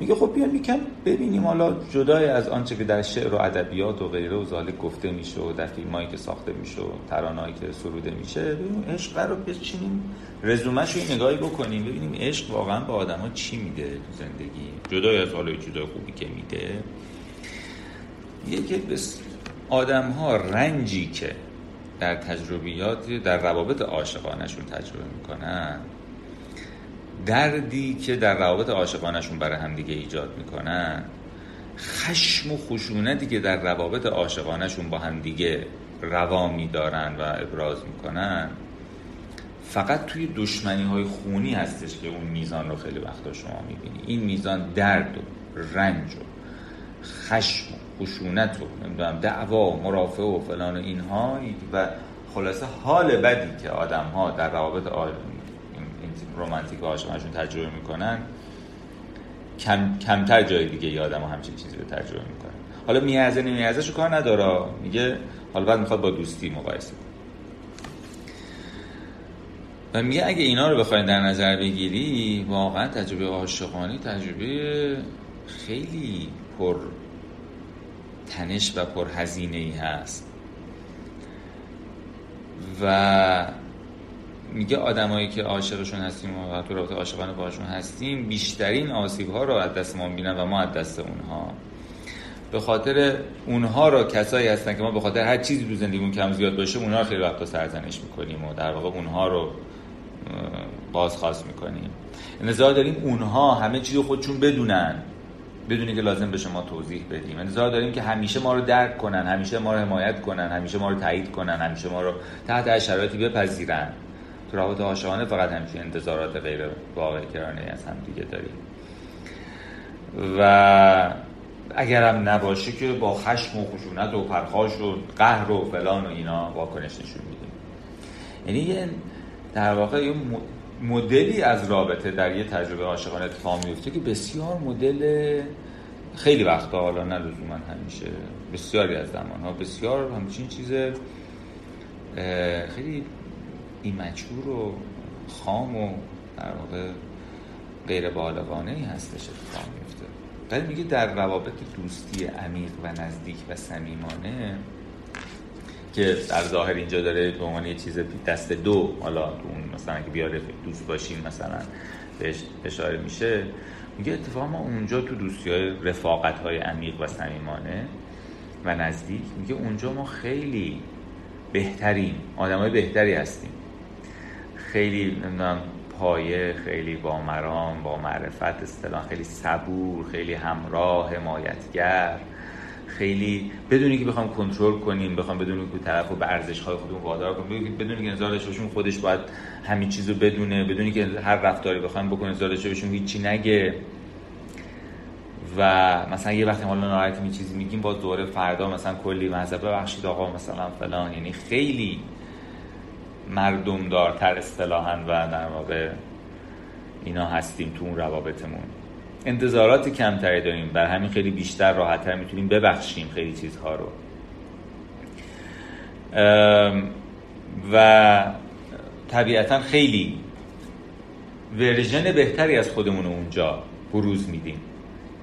میگه خب بیان میکن ببینیم. حالا جدای از آنچه که در شعر و ادبیات و غیره و ذالک گفته میشه و در فیلمایی که ساخته میشه و ترانه‌ای که سروده میشه ببینیم عشق رو بچینیم. رزومش رو نگاهی بکنیم ببینیم عشق واقعا به آدما چی میده تو زندگی. جدای از حالا چیزای خوبی که میده. یکی بس آدم ها رنجی که در تجربیات در روابط عاشقانشون تجربه می‌کنن دردی که در روابط عاشقانشون برای همدیگه ایجاد می‌کنن خشم و خشونتی که در روابط عاشقانشون با همدیگه روا میدارن و ابراز می‌کنن فقط توی دشمنی های خونی هستش که اون میزان رو خیلی وقتا شما می‌بینی. این میزان درد و رنج و خشم و خشونت و نمی‌دونم دعوا و مرافع و فلان و اینها. و خلاصه حال بدی که آدم ها در روابط رومانتیک عاشقانشون تجربه می‌کنن کم، کمتر جای دیگه یه آدم همچین چیزی رو تجربه می‌کنن. حالا میازه نمیازه شو کار نداره. میگه حالا بعد می‌خواد با دوستی مقایسه و میگه اگه اینا رو بخواید در نظر بگیری واقعا تجربه عاشقانی تجربه خیلی پر تنش و پر هزینه ای هست. و میگه آدمایی که عاشقشون هستیم و تو رابطه عاشقانه باشون هستیم بیشترین آسیب ها رو از دست ما می‌بینن و ما از دست اونها. به خاطر اونها رو کسایی هستن که ما به خاطر هر چیزی تو زندگیمون کم زیاد باشه اونها رو خیلی وقتا سرزنش می‌کنیم و در واقع اونها رو بازخواست می‌کنیم. انتظار داریم اونها همه چیز خودشون بدونن. بدونی که لازم به شما توضیح بدیم. انتظار داریم که همیشه ما رو درک کنن همیشه ما رو حمایت کنن همیشه ما رو تایید کنن همیشه ما رو تحت هر شرایطی بپذیرن. تو روابط عاشقانه فقط همچین انتظارات غیر واقع کرانه از هم دیگه داریم. و اگرم نباشه که با خشم و خشونت و پرخاش و قهر و فلان و اینا واکنش نشون میدیم. یعنی در واقع یه مدلی از رابطه در یه تجربه عاشقانه اتفاق میفته که بسیار مدل خیلی وقتا حالا نه لزوما همیشه بسیاری از زمان ها بسیار همچین چیز خیلی ایمچور و خام و در واقع غیر بالغانه ای هستش اتفاق میفته. ولی میگه در روابط دوستی عمیق و نزدیک و صمیمانه که در ظاهر اینجا داره به عنوان یه چیز دست دو حالا اون مثلا که بیاره دوست باشیم مثلا بهش اشاره میشه. میگه اتفاق ما اونجا تو دوستی های رفاقت های عمیق و صمیمانه و نزدیک میگه اونجا ما خیلی بهترین آدم های بهتری هستیم. خیلی نمی‌دونم پایه خیلی با مرام با معرفت اصطلاح خیلی صبور خیلی همراه حمایتگر. خیلی بدونی که بخوام کنترل کنیم بخوام بدونی که طرفو به ارزش های خودمون وادار کنیم. بدونی که نظر داشته خودش باید همین چیزو بدونه. بدونی که هر رفتاری بخوام بکنه نظر داشته باشون هیچی نگه. و مثلا یه وقتی حالا ناراحت می چیزی میگیم باز دوره فردا مثلا کلی مذهب ببخشید آقا مثلا فلان. یعنی خیلی مردم دارتر اصطلاحا و در واقع اینا هستیم تو اون روابطمون. انتظارات کمتری داریم. بر همین خیلی بیشتر راحتتر می‌تونیم ببخشیم خیلی چیزها رو. و طبیعتا خیلی ورژن بهتری از خودمون اونجا بروز میدیم.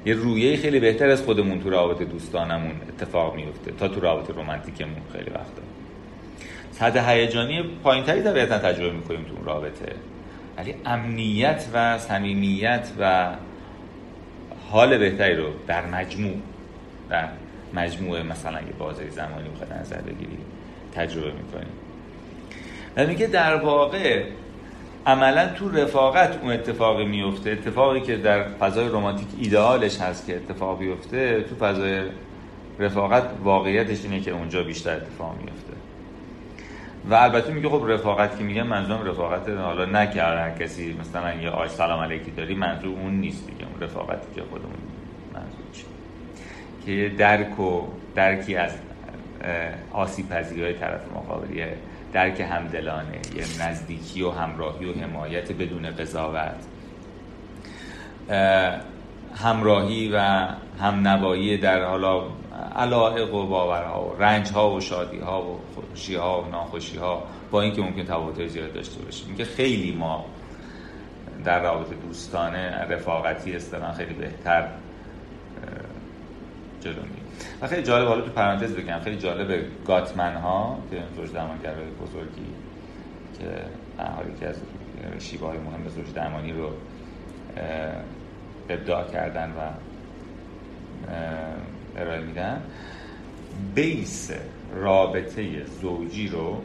یه رویه خیلی بهتر از خودمون تو رابطه دوستانمون اتفاق میفته تا تو رابطه رومانتیکمون خیلی وقتا. سطح هیجانی پایینتری طبیعتا تجربه می‌کنیم تو اون رابطه. ولی امنیت و صمیمیت و حال بهتری رو در مجموع در مجموعه مثلا یه بازه زمانی می‌خواد نظر بگیری تجربه می‌کنیم و میگه در واقع عملا تو رفاقت اون اتفاقی میفته اتفاقی که در فضای رومانتیک ایدئالش هست که اتفاق بیفته تو فضای رفاقت واقعیتش اینه که اونجا بیشتر اتفاق میفته و البته میگه خب رفاقت که میگه منظورم رفاقت حالا که هر کسی مثلا یه آی سلام علیکی داری منظور اون نیست دیگه اون رفاقتی که خودمون منظور چیه که درک و درکی از آسیب های طرف مقابلیه درک همدلانه یه نزدیکی و همراهی و حمایت بدون قضاوت. همراهی و همنوایی در حالا علائق و باورها و رنج ها و شادی ها و خوشی ها و ناخوشی ها با اینکه ممکن تفاوت زیاد داشته باشه. میگه خیلی ما در رابطه دوستانه رفاقتی استران خیلی بهتر جلو و خیلی جالب حالا تو پرانتز بگم خیلی جالب گاتمن ها که زوج درمانگرای بزرگی که حالی که از شیوه های مهم زوج درمانی رو ابداع کردن و ارائه میدن. بیس رابطه زوجی رو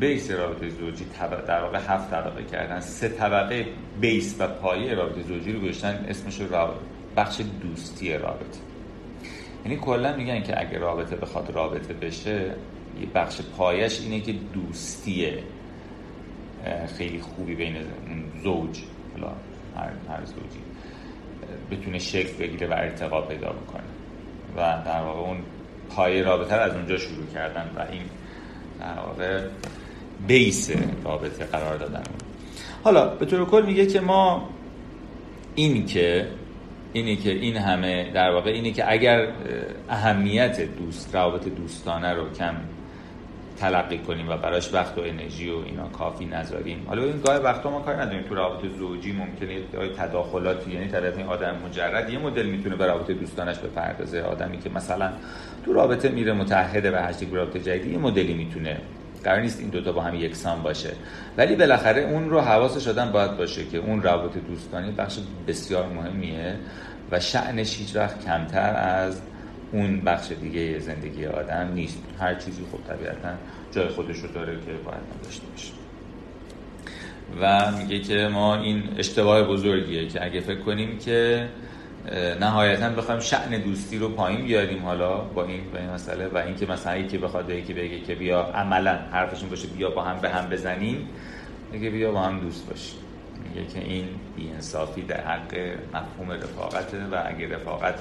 بیس رابطه زوجی در واقع هفت طبقه کردن. سه طبقه بیس و پایه رابطه زوجی رو گذاشتن اسمش رو بخش دوستی رابطه. یعنی کلا میگن که اگه رابطه بخواد رابطه بشه یه بخش پایش اینه که دوستی خیلی خوبی بین زوج هر, هر زوجی. بتونه شکل بگیره و ارتقا پیدا بکنه. و در واقع اون پای رابطه از اونجا شروع کردن و این در واقع بیس رابطه قرار دادن. حالا به طور کل میگه که ما این که اینی که این همه در واقع اینی که اگر اهمیت دوست روابط دوستانه رو کم تلقی کنیم و براش وقت و انرژی و اینا کافی نذاریم. حالا این گاه وقتا ما کار نداریم تو روابط زوجی ممکنه یه تداخلاتی یعنی طرف این آدم مجرد یه مدل می‌تونه به رابطه دوستانش بپردازه. آدمی که مثلا تو رابطه میره متحده و هشت رابطه جدیدی یه مدلی می‌تونه. قرار نیست این دوتا با هم یکسان باشه. ولی بالاخره اون رو حواسش آدم باید باشه که اون رابطه دوستانی بخش بسیار مهمیه و شعنش هیچ وقت کمتر از اون بخش دیگه زندگی آدم نیست. هر چیزی خب طبیعتا جای خودش رو داره که باید داشته باشه. و میگه که ما این اشتباه بزرگیه که اگه فکر کنیم که نهایتا بخوایم شعن دوستی رو پایین بیاریم حالا با این با این مسئله و اینکه مثلا یکی بخواد یکی بگه که بیا عملا حرفشون باشه بیا با هم به هم بزنیم. میگه بیا با هم دوست باشیم. میگه که این بیانصافی در حق مفهوم رفاقته و اگه رفاقت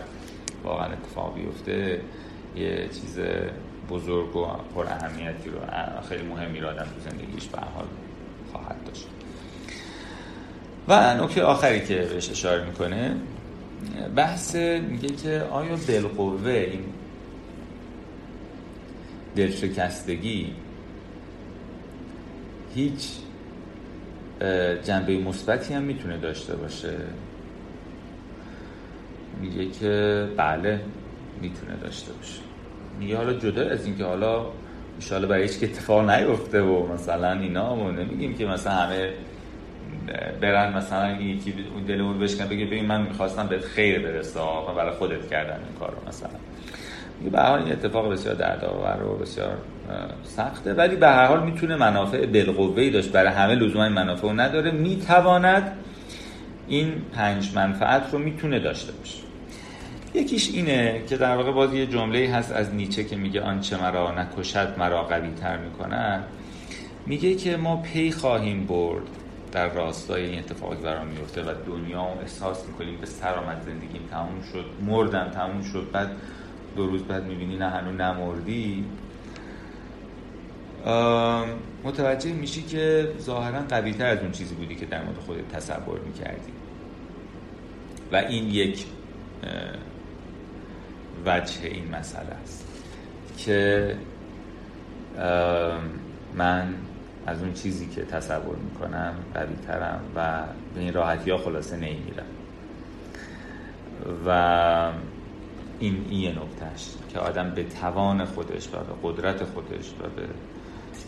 واقعا اتفاق بیفته. یه چیز بزرگ و پر اهمیتی رو خیلی مهمی رو آدم تو زندگیش به حال خواهد داشت. و نکته آخری که بهش اشاره می‌کنه بحث میگه که آیا بالقوه این دلشکستگی هیچ جنبه مثبتی هم می‌تونه داشته باشه؟ میگه که بله می‌تونه داشته باشه. میگه حالا جدا از اینکه حالا ان برای هیچ اتفاق نیفته و مثلا اینا و نمیگیم که مثلا همه برن مثلا یکی اون دلمون بشکن بگه ببین من می‌خواستم به خیر برسه و برای خودت کردم این کار رو مثلا به این اتفاق بسیار دردآور و بسیار سخته ولی به هر حال می‌تونه منافع بالقوه داشت. برای همه لزوما این منافع نداره. می‌تواند این پنج منفعت رو می‌تونه داشته باشه. یکیش اینه که در واقع باز یه جمله هست از نیچه که میگه آنچه مرا نکشد مرا قوی تر می‌کنن میگه که ما پی خواهیم برد در راستای این اتفاقی برام میفته و دنیا احساس می‌کنیم به سر آمد زندگیم تموم شد مردم تموم شد بعد دو روز بعد می‌بینی نه هنو نمردی. متوجه میشی که ظاهرا قوی تر از اون چیزی بودی که در مورد خودت تصور می‌کردی. و این یک وجه این مسئله است که من از اون چیزی که تصور می‌کنم قوی ترم و به این راحتی ها خلاصه نمیرم و این یه نکتهش که آدم به توان خودش و به قدرت خودش و به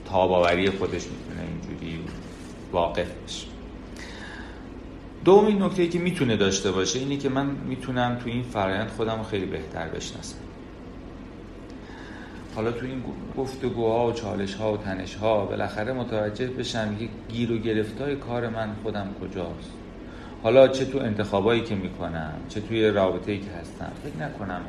تاباوری خودش می‌تونه اینجوری واقف بشه. دومین نکته که می‌تونه داشته باشه اینه که من می‌تونم تو این فرایند خودم رو خیلی بهتر بشناسم. حالا تو این گفتگوها و چالش ها و تنش ها بالاخره متوجه بشم یک گیر و گرفتای کار من خودم کجاست. حالا چه تو انتخابایی که می‌کنم چه توی رابطه ای که هستم فکر نکنم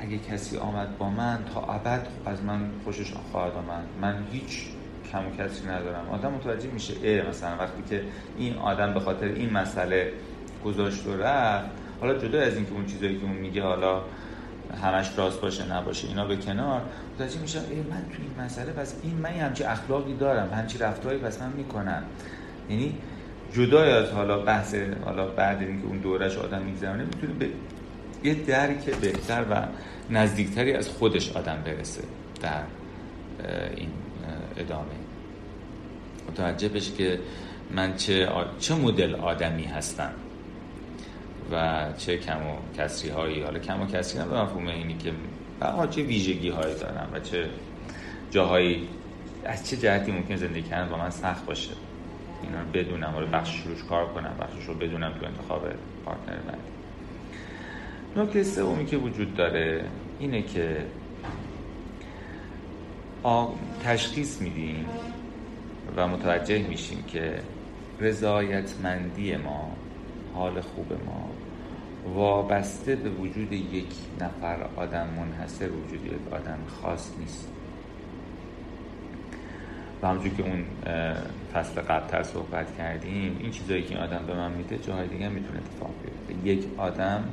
اگه کسی آمد با من تا ابد از من خوشش خواهد آمد. من هیچ کم و کسی ندارم. آدم متوجه میشه اه مثلا وقتی که این آدم به خاطر این مسئله گذاشت و رفت حالا جدا از اینکه اون چیزایی که اون میگه حالا همش راست باشه نباشه اینا به کنار متوجه میشه ای من تو این مسئله پس این من همچی اخلاقی دارم همچی رفتاری پس من می‌کنم. یعنی جدای از حالا بحث حالا بعد اینکه اون دورش آدم میگذرونه می‌تونه به یه درک بهتر و نزدیکتری از خودش آدم برسه در این ادامه. متوجه بشه که من چه, چه مدل آدمی هستم و چه کم و کسری هایی حالا کم و کسری هم به مفهوم اینی که چه ویژگی هایی دارم و چه جاهایی از چه جهتی ممکن زندگی کردن با من سخت باشه. اینا بدونم حالا بخشش روش کار کنم بخشش رو بدونم تو انتخاب پارتنر بعدی. نکته سومی که وجود داره اینه که تشخیص میدیم و متوجه میشیم که رضایتمندی ما حال خوب ما وابسته به وجود یک نفر آدم منحصر وجود یک آدم خاص نیست. و همونجور که اون فصل قبلتر صحبت کردیم این چیزایی که این آدم به من میده جاهای دیگه می‌تونه اتفاق بیفته. یک آدم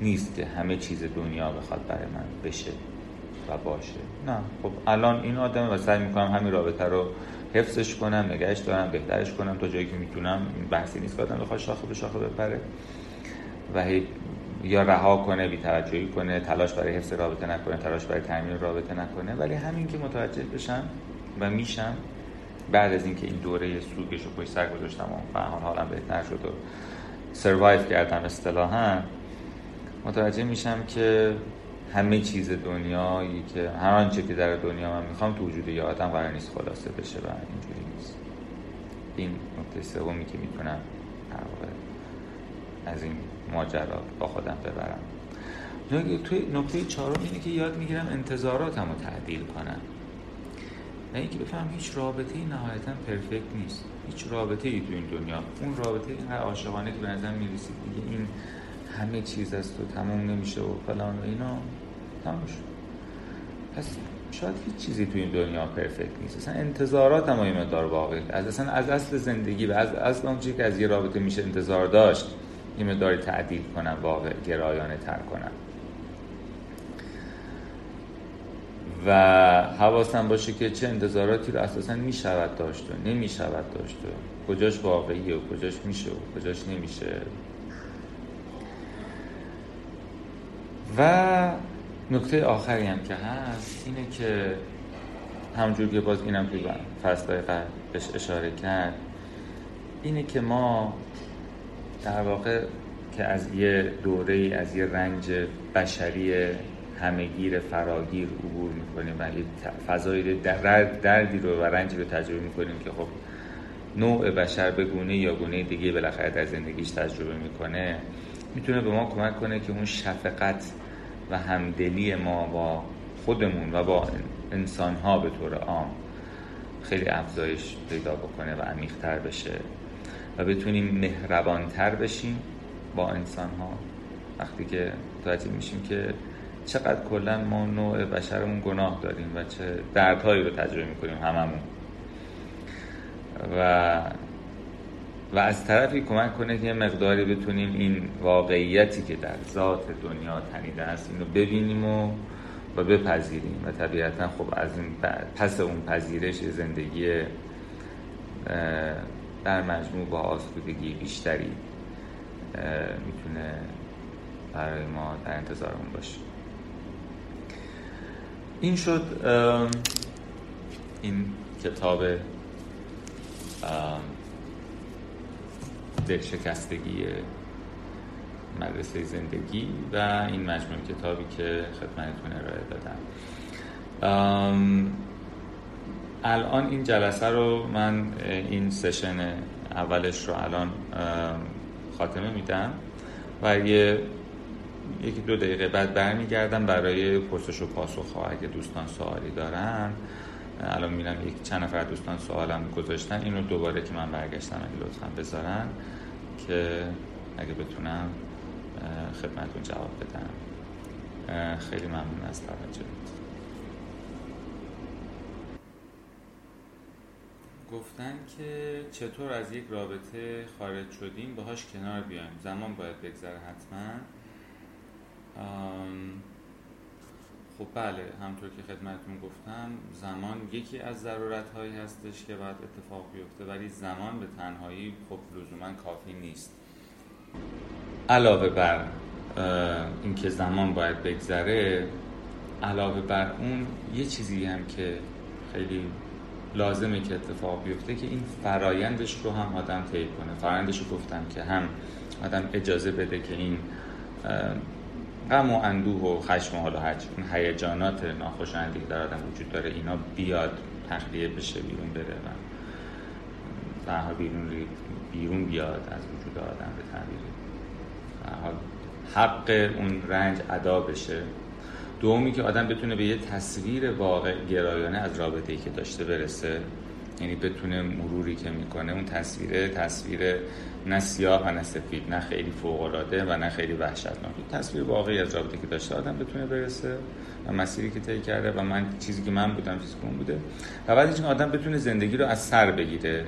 نیست که همه چیز دنیا بخواد برای من بشه. و باشه. نه. خب الان این آدم و سعی می‌کنم همین رابطه رو حفظش کنم نگهش دارم بهترش کنم. تا جایی که می‌تونم بحثی نیست که آدم بخواد شاخه به شاخه بپره و یا رها کنه بی‌توجهی کنه تلاش برای حفظ رابطه نکنه تلاش برای تعمیر رابطه نکنه. ولی همین که متوجه بشم و میشم بعد از اینکه این دوره سوگش رو پشت سر گذاشتم و حال حالم بهتر شد و سروایو کردم اصطلاحا متوجه میشم که همه چیز دنیایی که هر آنچه که در دنیا من می‌خوام تو وجود یه آدم قرار نیست خلاصه بشه و اینجوری نیست. این نکته سومی که می‌تونم از این ماجرا با خودم ببرم. توی نکته چهارم اینه که یاد می‌گیرم انتظاراتم رو تعدیل کنم. و اینکه بفهم هیچ رابطه ای نهایتا پرفکت نیست. هیچ رابطه ای تو این دنیا. اون رابطه اینقدر عاشقانه که به نظر می‌رسید دیگه این همه چیز است و تموم نمیشه و فلان و اینا. تموم شد. پس شاید هیچ چیزی تو این دنیا پرفکت نیست. اصلا انتظارات هم این مقدار واقعی. از اصلا از اصل زندگی و از اصل اون که از یه رابطه میشه انتظار داشت این مقداری تعدیل کنم واقع گرایانه تر کنم. و حواسم باشه که چه انتظاراتی رو اساسا می شود داشت و نمی شود داشت و کجاش واقعیه و کجاش میشه و کجاش نمیشه. و نکته آخری هم که هست اینه که همجور که باز اینم توی فصلهای بهش اشاره کرد اینه که ما در واقع که از یه دوره از یه رنج بشری همهگیر فراگیر عبور می‌کنیم و یه فضای دردی رو و رنجی رو تجربه می‌کنیم که خب نوع بشر به گونه یا گونه دیگه بالاخره در زندگیش تجربه می‌کنه. می‌تونه به ما کمک کنه که اون شفقت و همدلی ما با خودمون و با انسان ها به طور عام خیلی افزایش پیدا بکنه و عمیقتر بشه و بتونیم مهربانتر بشیم با انسان ها وقتی که متوجه میشیم که چقدر کلا ما نوع بشرمون گناه داریم و چه دردهایی رو تجربه می‌کنیم هممون. و و از طرفی کمک کنه که یه مقداری بتونیم این واقعیتی که در ذات دنیا تنیده است اینو ببینیم و و بپذیریم. و طبیعتا خب از این پس اون پذیرش زندگی در مجموع با آسودگی بیشتری می‌تونه برای ما در انتظارمون باشه. این شد این کتاب دلشکستگی مدرسه زندگی و این مجموع کتابی که خدمتتون ارائه دادم. الان این جلسه رو من این سشن اولش رو الان خاتمه میدم و یه یکی دو دقیقه بعد برمیگردم برای پرسش و پاسخ ها. اگه دوستان سوالی دارن الان میرم یک چند نفر دوستان سوالم گذاشتن. اینو دوباره که من برگشتم لطفا بذارن. که اگه بتونم خدمتون جواب بدم. خیلی ممنون از توجه گفتن که چطور از یک رابطه خارج شدیم باهاش کنار بیایم. زمان باید بگذره حتما. خب بله همطور که خدمتون گفتم زمان یکی از ضرورت هایی هستش که باید اتفاق بیفته ولی زمان به تنهایی خب لزوما کافی نیست. علاوه بر اینکه زمان باید بگذره علاوه بر اون یه چیزی هم که خیلی لازمه که اتفاق بیفته که این فرایندش رو هم آدم طی کنه. فرایندش رو گفتم که هم آدم اجازه بده که این غم و اندوه و خشم و حالا هرچی اون هیجانات ناخوشایندی در آدم وجود داره اینا بیاد تخلیه بشه بیرون بره و بیرون بیرون بیاد از وجود آدم به تعبیر. حق اون رنج ادا بشه. دومی که آدم بتونه به یه تصویر واقع گرایانه از رابطه ای که داشته برسه یعنی بتونه مروری که می‌کنه اون تصویر تصویر نه سیاه و نه سفید نه خیلی فوق العاده و نه خیلی وحشتناک. تصویر واقعی از رابطه که داشته آدم بتونه برسه و مسیری که طی کرده و من چیزی که من بودم چیزی که بوده. و بعد اینکه آدم بتونه زندگی رو از سر بگیره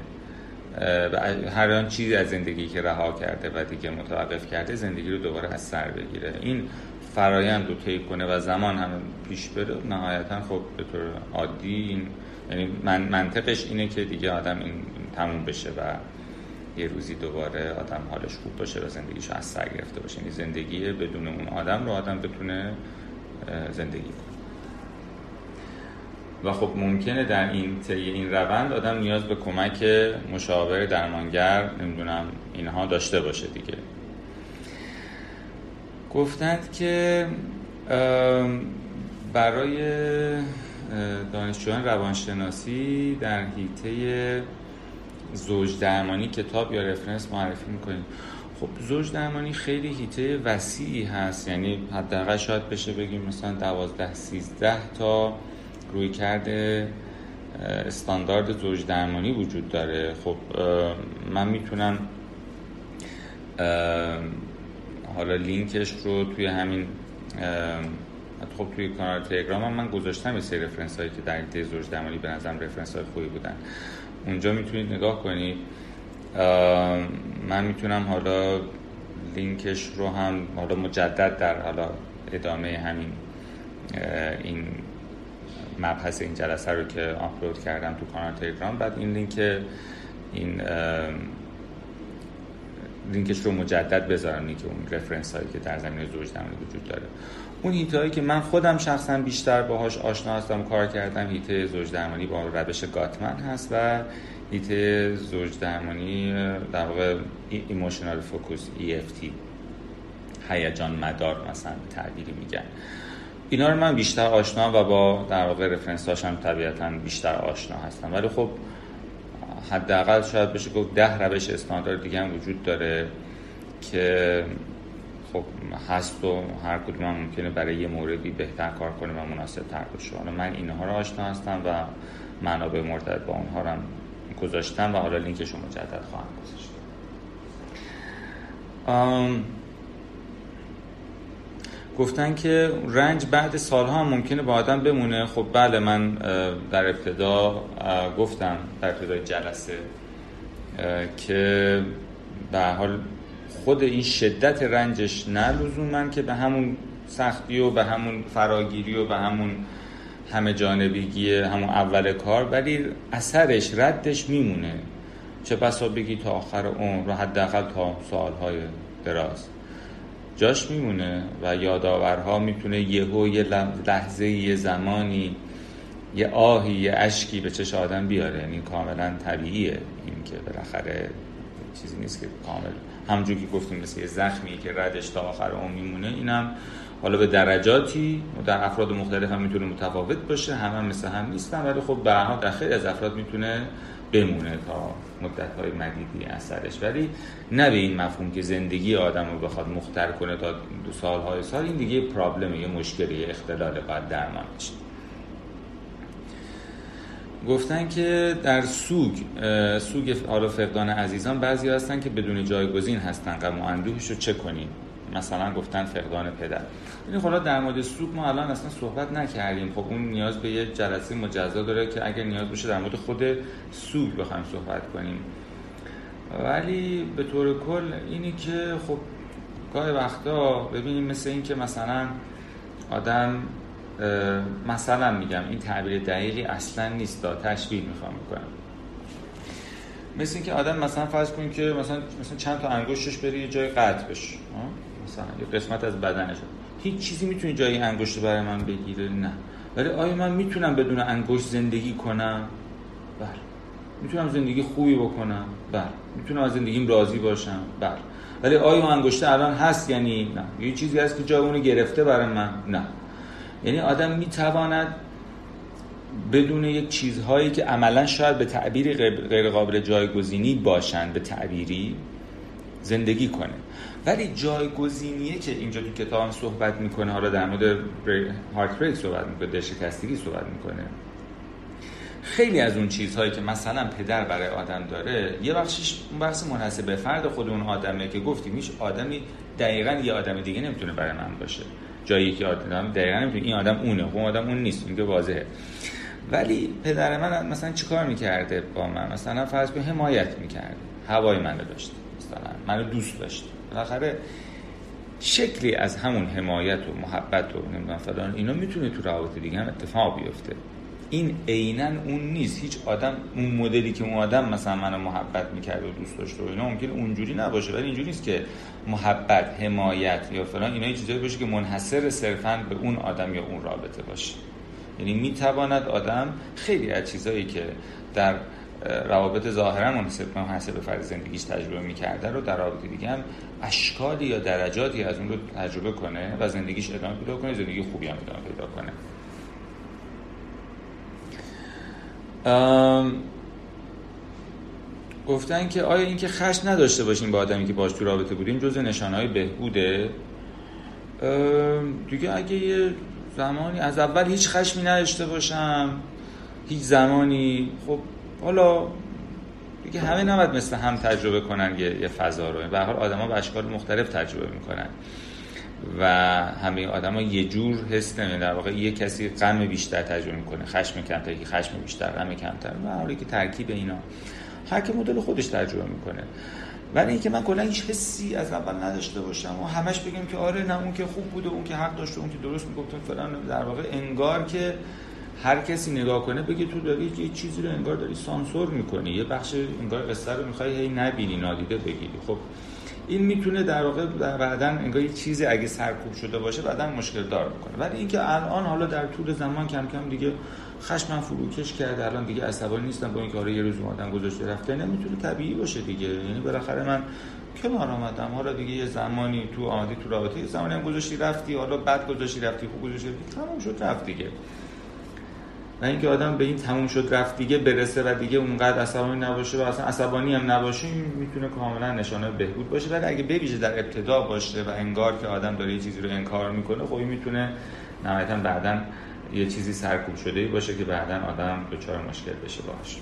و هر آن چیزی از زندگی که رها کرده و دیگه متوقف کرده زندگی رو دوباره از سر بگیره. این فرایند رو طی کنه و زمان هم پیش بره نهایتا خب به طور عادی این یعنی من منطقش اینه که دیگه آدم این تموم بشه و یه روزی دوباره آدم حالش خوب باشه و زندگیش از سر گرفته باشه. یعنی زندگی بدون اون آدم رو آدم بتونه زندگی کنه. و خب ممکنه در این طی این روند آدم نیاز به کمک مشاور درمانگر نمی‌دونم اینها داشته باشه دیگه. گفتند که برای دانشجویان روانشناسی در حیطه زوج درمانی کتاب یا رفرنس معرفی می‌کنیم. خب زوج درمانی خیلی هیته وسیعی هست. یعنی حداقل شاید بشه بگیم مثلا دوازده سیزده تا روی کرده استاندارد زوج درمانی وجود داره. خب من می‌تونم حالا لینکش رو توی همین خب توی کانال تلگرام من گذاشتم یه سری reference هایی که در حیطه زوج درمانی به نظرم reference های خوبی بودن. اونجا می‌تونید نگاه کنید. من می‌تونم حالا لینکش رو هم حالا مجدد در حالا ادامه همین این مبحث این جلسه رو که آپلود کردم تو کانال تلگرام. بعد این لینک این لینکش رو مجدد بذارم که اون reference هایی که در زمینه زوج درمانی وجود داره. اون حیطه که من خودم شخصا بیشتر باهاش آشنا هستم کار کردم حیطه زوج درمانی با روش گاتمن هست و حیطه زوج درمانی در واقع emotional focus EFT هیجان مدار مثلا تعبیری میگن. اینا رو من بیشتر آشنا و با در واقع reference هاشم طبیعتا بیشتر آشنا هستم. ولی خب حداقل شاید بشه گفت ده روش استاندارد دیگه هم وجود داره که خب هست و هر کدوم هم ممکنه برای یه موردی بهتر کار کنه و مناسب تر باشه. حالا من اینها رو آشنا هستم و منابع مرتبط با اونها رو هم گذاشتم و حالا لینکش رو مجدد خواهم گذاشت. گفتن که رنج بعد سالها هم ممکنه با آدم بمونه. خب بله من در ابتدا گفتم در ابتدای جلسه که به حال خود این شدت رنجش نه من که به همون سختی و به همون فراگیری و به همون همه جانبیگی همون اول کار ولی اثرش ردش میمونه. چه بسا بگی تا آخر اون رو حداقل تا سالهای دراز. جاش میمونه و یادآورها می‌تونه یهو یه لحظه یه زمانی یه آهی یه اشکی به چش آدم بیاره. یعنی کاملا طبیعیه این که بالاخره چیزی نیست که کامل همونجور که گفتیم مثل یه زخمی که ردش تا آخر اون میمونه اینم حالا به درجاتی در افراد مختلف هم می‌تونه متفاوت باشه همه هم مثل هم نیستن ولی خب به در خیلی از افراد می‌تونه بمونه تا مدت های مدیدی اثرش. ولی نه به این مفهوم که زندگی آدم رو بخواد مختر کنه تا دو سالهای سال این دیگه پرابلمه یه مشکلی اختلال باید درمان بشه. گفتن که در سوگ سوگ حالا فقدان عزیزان بعضی هستن که بدون جایگزین هستن. غم و اندوهش رو چه کنیم. مثلا گفتن فقدان پدر. این حالا در مورد سوگ ما الان اصلا صحبت نکردیم. خب اون نیاز به یه جلسه مجزا داره که اگر نیاز باشه در مورد خود سوگ بخوایم صحبت کنیم. ولی به طور کل اینی که خب گاهی وقتا ببینیم مثل این که مثلا آدم مثلا میگم این تعبیر دقیقی اصلا نیست دا تشبیه می‌خوام بکنم. مثل اینکه آدم مثلا فرض کنیم که مثلا مثلا چند تا انگشتش بری یه جای قطع بشه. مثلا یه قسمت از بدنش. هیچ چیزی می‌تونه جای انگشت برای من بگیره نه. ولی آیا من می‌تونم بدون انگشت زندگی کنم؟ بله. می‌تونم زندگی خوبی بکنم؟ بله. می‌تونم از زندگیم راضی باشم؟ بله. ولی آیا انگشته الان هست؟ یعنی نه. یه چیزی هست که جای اونو گرفته برای من؟ نه. یعنی آدم می‌تواند بدون یک چیزهایی که عملا شاید به تعبیری غیر قابل جایگزینی باشند به تعبیری زندگی کنه. ولی جایگزینیه که اینجا تو کتاب صحبت می‌کنه حالا در مورد هارت ریت صحبت می‌کنه دلشکستگی صحبت می‌کنه. خیلی از اون چیزهایی که مثلا پدر برای آدم داره یه بخشش اون بحث منحصر به فرد خود اون آدمه که گفتیم هیچ آدمی دقیقا یه آدم دیگه نمی‌تونه برای من باشه. جایی که آدم دقیقا نمی‌تونه این آدم اونه اون آدم اون نیست این که واضحه. ولی پدر من مثلا چیکار می‌کرده با من؟ مثلا فرض کن حمایت می‌کرده هوای منو داشته مثلا منو دوست داشته بالاخره شکلی از همون حمایت و محبت و نمی‌دونم فلان اینا می‌تونه تو روابط دیگه هم اتفاق بیفته. این عینا اون نیست. هیچ آدم اون مدلی که اون آدم مثلا منو محبت می‌کرد و دوست داشته و اینا ممکن اونجوری نباشه ولی اینجوری نیست که محبت حمایت یا فلان اینا چیزایی باشه که منحصر صرفا به اون آدم یا اون رابطه باشه. یعنی می‌تواند آدم خیلی از چیزایی که در روابط ظاهرا منحصر به فرد زندگیش تجربه می‌کرده رو در روابط دیگه هم اشکالی یا درجاتی از اون رو تجربه کنه و زندگیش ادامه پیدا کنه زندگی خوبی هم ادامه پیدا کنه. گفتن که آیا اینکه خش نداشته باشیم با آدمی که باش تو رابطه بودیم جز نشانهای بهبوده؟ دیگه اگه یه زمانی از اول هیچ خشمی نداشته باشم هیچ زمانی خب حالا دیگه همه نباید مثل هم تجربه کنن یه, فضا رو. به حال آدما به اشکال مختلف تجربه می‌کنن. و همه آدما یه جور حس نمی در واقع یه کسی غم بیشتر تجربه می‌کنه. خشم کمتر که خشم بیشتر غم کمتر. و حالی که ترکیب اینا. هر که مدل خودش تجربه می‌کنه. ولی اینکه من کلا هیچ حسی از اول نداشته باشم و همش بگم که آره نه اون که خوب بوده اون که حق داشته اون که درست می‌گفت فلان. در واقع انگار که هر کسی نگاه کنه بگه تو داری یه چیزی رو انگار داری سانسور می‌کنی. یه بخش انگار قصه رو می‌خوای هی نبینی نادیده بگیری. خب این می‌تونه در واقع بعدا انگار یه چیزی اگه سرکوب شده باشه بعدا مشکل دار می‌کنه. ولی اینکه الان حالا در طول زمان کم کم دیگه خشمم فروکش کرده الان دیگه عصبانی نیستم با اینکه آره یه روز اومدن گذاشته رفته نمی‌تونه طبیعی باشه دیگه. یعنی بالاخره من کنار آمدم. حالا دیگه یه زمانی تو آمدی تو رابطه یه زمانی هم گذاشتی رفتی حالا بعد گذاشتی رفتی خوب گذاشتی تمام شد رفت دیگه. و اینکه آدم به این تموم شد رفت دیگه برسه و دیگه اونقدر عصبانی نباشه و اصلا عصبانی هم نباشه می‌تونه کاملا نشانه بهبود باشه. ولی اگه بویژه در ابتدا باشه و انگار که آدم داره یه چیزی رو انکار می‌کنه خب می‌تونه نهایتا بعدا یه چیزی سرکوب شده باشه که بعدا آدم دچار مشکل بشه باش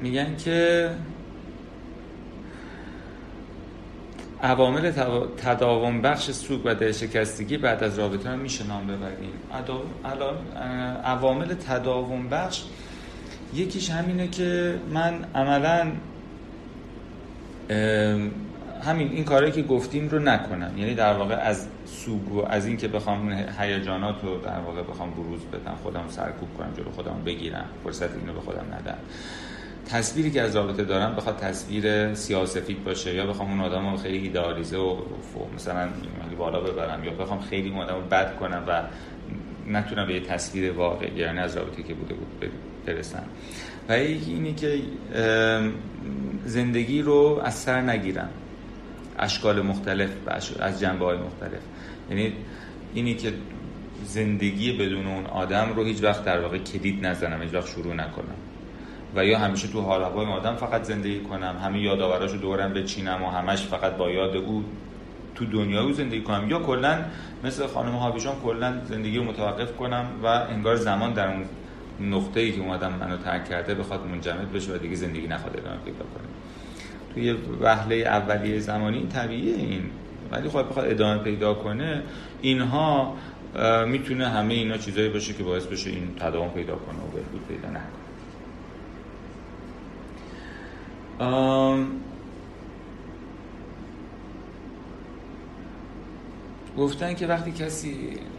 میگن که عوامل تداوم بخش سوگ و دلشکستگی بعد از رابطه هم میشه نام ببریم. عوامل تداوم بخش یکیش همینه که من عملا همین این کاری که گفتیم رو نکنم. یعنی در واقع از سوگ و از اینکه بخوام هیجانات رو در واقع بخوام بروز بدم خودم سرکوب کنم جلو خودم بگیرم فرصت اینو به خودم ندم. تصویری که از رابطه دارم بخواد تصویر سیاسفید باشه یا بخوام اون آدم رو خیلی ایدالیزه و مثلا بالا ببرم یا بخوام خیلی اون آدم رو بد کنم و نتونم به یه تصویر واقعی یعنی از رابطه که بوده بود برسم. و یکی اینه که زندگی رو از سر نگیرم. اشکال مختلف از جنبه های مختلف. یعنی اینی که زندگی بدون اون آدم رو هیچ وقت در واقع کلید نزنم هیچ وقت شروع نکنم. و یا همیشه تو حال هوای آدم فقط زندگی کنم همه یادآوراشو دورم بچینم و همش فقط با یاد او تو دنیا او زندگی کنم. یا کلا مثل خانم هابیشان کلا زندگی رو متوقف کنم و انگار زمان در اون نقطه ای که اومدم منو ترک کرده بخواد منجمد بشه و دیگه زندگی نخواد ادامه پیدا کنه. توی وهله اولیه زمانی این طبیعیه این. ولی خب بخواد ادامه پیدا کنه اینها می‌تونه همه اینا چیزایی باشه که باعث بشه این تداوم پیدا کنه و بهبود پیدا نکنه. گفتن که وقتی کسی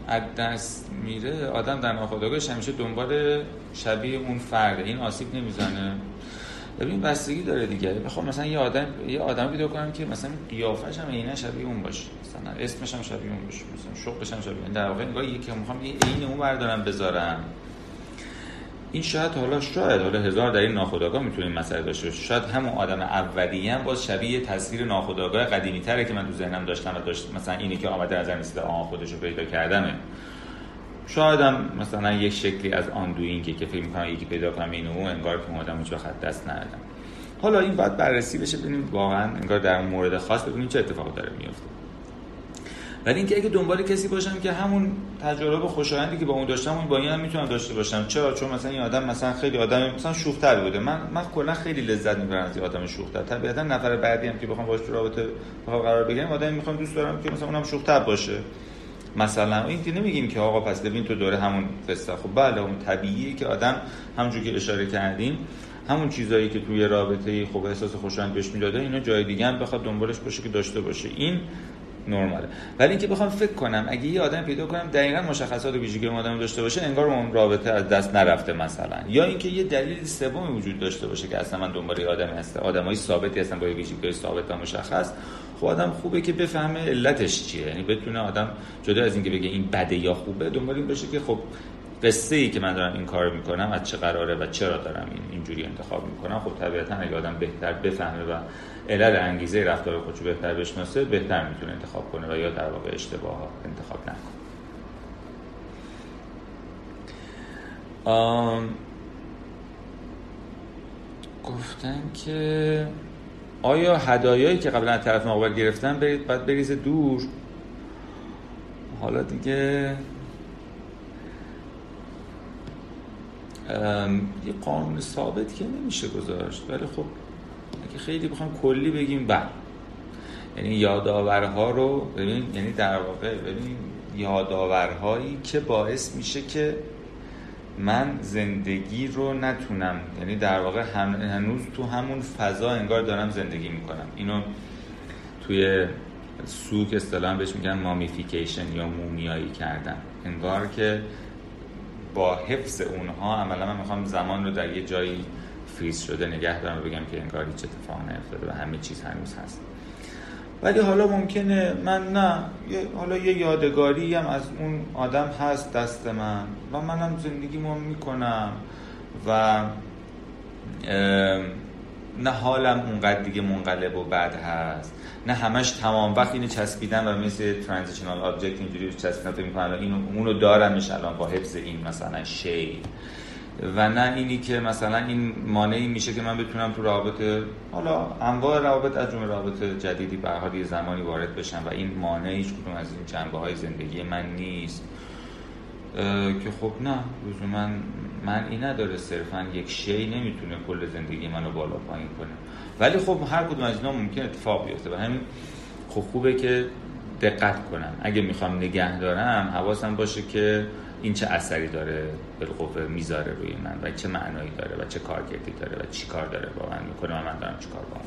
از دست میره آدم در ناخودآگاهش همیشه دنبال شبیه اون فرده. این آسیب نمی‌زنه. ببین بستگی داره دیگه. بخوام مثلا یه آدم یه آدم پیدا کنم که مثلا قیافش هم عینه شبیه اون باشه. مثلا اسمش هم شبیه اون باشه. مثلا شغلش هم شبیه. در واقع نگاه یکی می‌خوام یه عین اون بردارم بذارم. این شاید حالا شاید حالا هزار در این ناخودآگاه می‌تونه این مسئله داشته باشه. شاید همون آدم اولیه هم باز شبیه تصویر ناخودآگاه قدیمی تره که من تو ذهنم داشتم و داشت مثلا اینی که آمده از رسیده آن خودش رو پیدا کردمه شاید هم مثلا یک شکلی از آندوینگه که فکر می‌کنم یکی پیدا کنم این اون انگار که اومدم اونجا خط دست ندادم. حالا این باید بررسی بشه ببینیم واقعا انگار در مورد خاص ببینیم چه اتفاقی داره میفته ولی اینکه اگه دنبال کسی باشم که همون تجربه خوشایندی که با اون داشتم اون با این هم می‌تونم داشته باشم. چرا؟ چون مثلا این آدم مثلا خیلی آدم مثلا شوختر بوده. من من کلا خیلی لذت می‌برم از آدم شوختر. طبیعتا نفر بعدی هم که بخوام باهاش رابطه بخوام قرار بگیرم آدمی می‌خوام دوست دارم که مثلا اونم شوختر باشه. مثلا این که نمیگیم که آقا پس ببین تو دوره همون قصه. خب بله اون طبیعیه که آدم همونجوری که اشاره کردیم همون چیزایی که توی رابطه خب احساس خوشایند بهش می‌داده اینا جای دیگه هم بخواد دنبالش باشه که داشته باشه. این نرماله. ولی اینکه بخوام فکر کنم اگه یه آدم پیدا کنم دقیقا مشخصات ویژگی اون آدم داشته باشه انگار اون رابطه از دست نرفته مثلا. یا اینکه یه دلیل سومی وجود داشته باشه که اصلا من دنبال آدمی هستم آدمای ثابتی هستن با ویژگی ثابت و مشخص خب آدم خوبه که بفهمه علتش چیه. یعنی بتونه آدم جدا از اینکه بگه این بده یا خوبه دنبال این باشه که خب قصه ای که من دارم این کار می‌کنم از چه قراره و چرا دارم این اینجوری انتخاب می‌کنم خب طبیعتا اگه آدم بهتر بفهمه و علل انگیزه رفتار خودشو بهتر بشناسه بهتر می‌تونه انتخاب کنه و یا در واقع اشتباه انتخاب نکنه. گفتن که آیا هدایایی که قبلا طرف مقابل گرفتن برید بعد بریزه دور؟ حالا دیگه یه قانون ثابت که نمیشه گذاشت ولی خب اگه خیلی بخوام کلی بگیم بله. یعنی یادآورها رو ببین یعنی در واقع ببین یادآورهایی که باعث میشه که من زندگی رو نتونم یعنی در واقع هنوز تو همون فضا انگار دارم زندگی می‌کنم. اینو توی سوک اصطلاحا بهش میگن مامیفیکیشن یا مومیایی کردن. انگار که با حفظ اونها عملا من می‌خوام زمان رو در یه جایی فریز شده نگه دارم و بگم که انگار هیچ اتفاق نیفتاده و همه چیز هنوز هست. ولی حالا ممکنه من نه حالا یه یادگاری هم از اون آدم هست دست من و منم زندگیمو می‌کنم و نه حالم اونقدر دیگه منقلب و بد هست. نه همش تمام وقت اینو چسبیدن و مثل ترانزیشنال آبجکت اینجوری چسبیدن فکر می‌کنم اینو اونو دارمش الان با حفظ این مثلا شی و نه اینی که مثلا این مانعی میشه که من بتونم تو رابطه حالا انواع روابط از جمله رابطه جدیدی به حال زمانی وارد بشم و این مانع هیچ کدوم از این جنبه های زندگی من نیست. که خب نه من من این نداره صرفا یک شی نمی‌تونه کل زندگی منو بالا پایین کنه. ولی خب هر کدوم از اینا ممکن اتفاق بیفته و همین خب خوبه که دقت کنم. اگه می‌خوام نگه دارم حواسم باشه که این چه اثری داره بالقوه می‌ذاره روی من و چه معنایی داره و چه کارکردی داره و چی کار داره با من می‌کنه و من دارم چی کار با من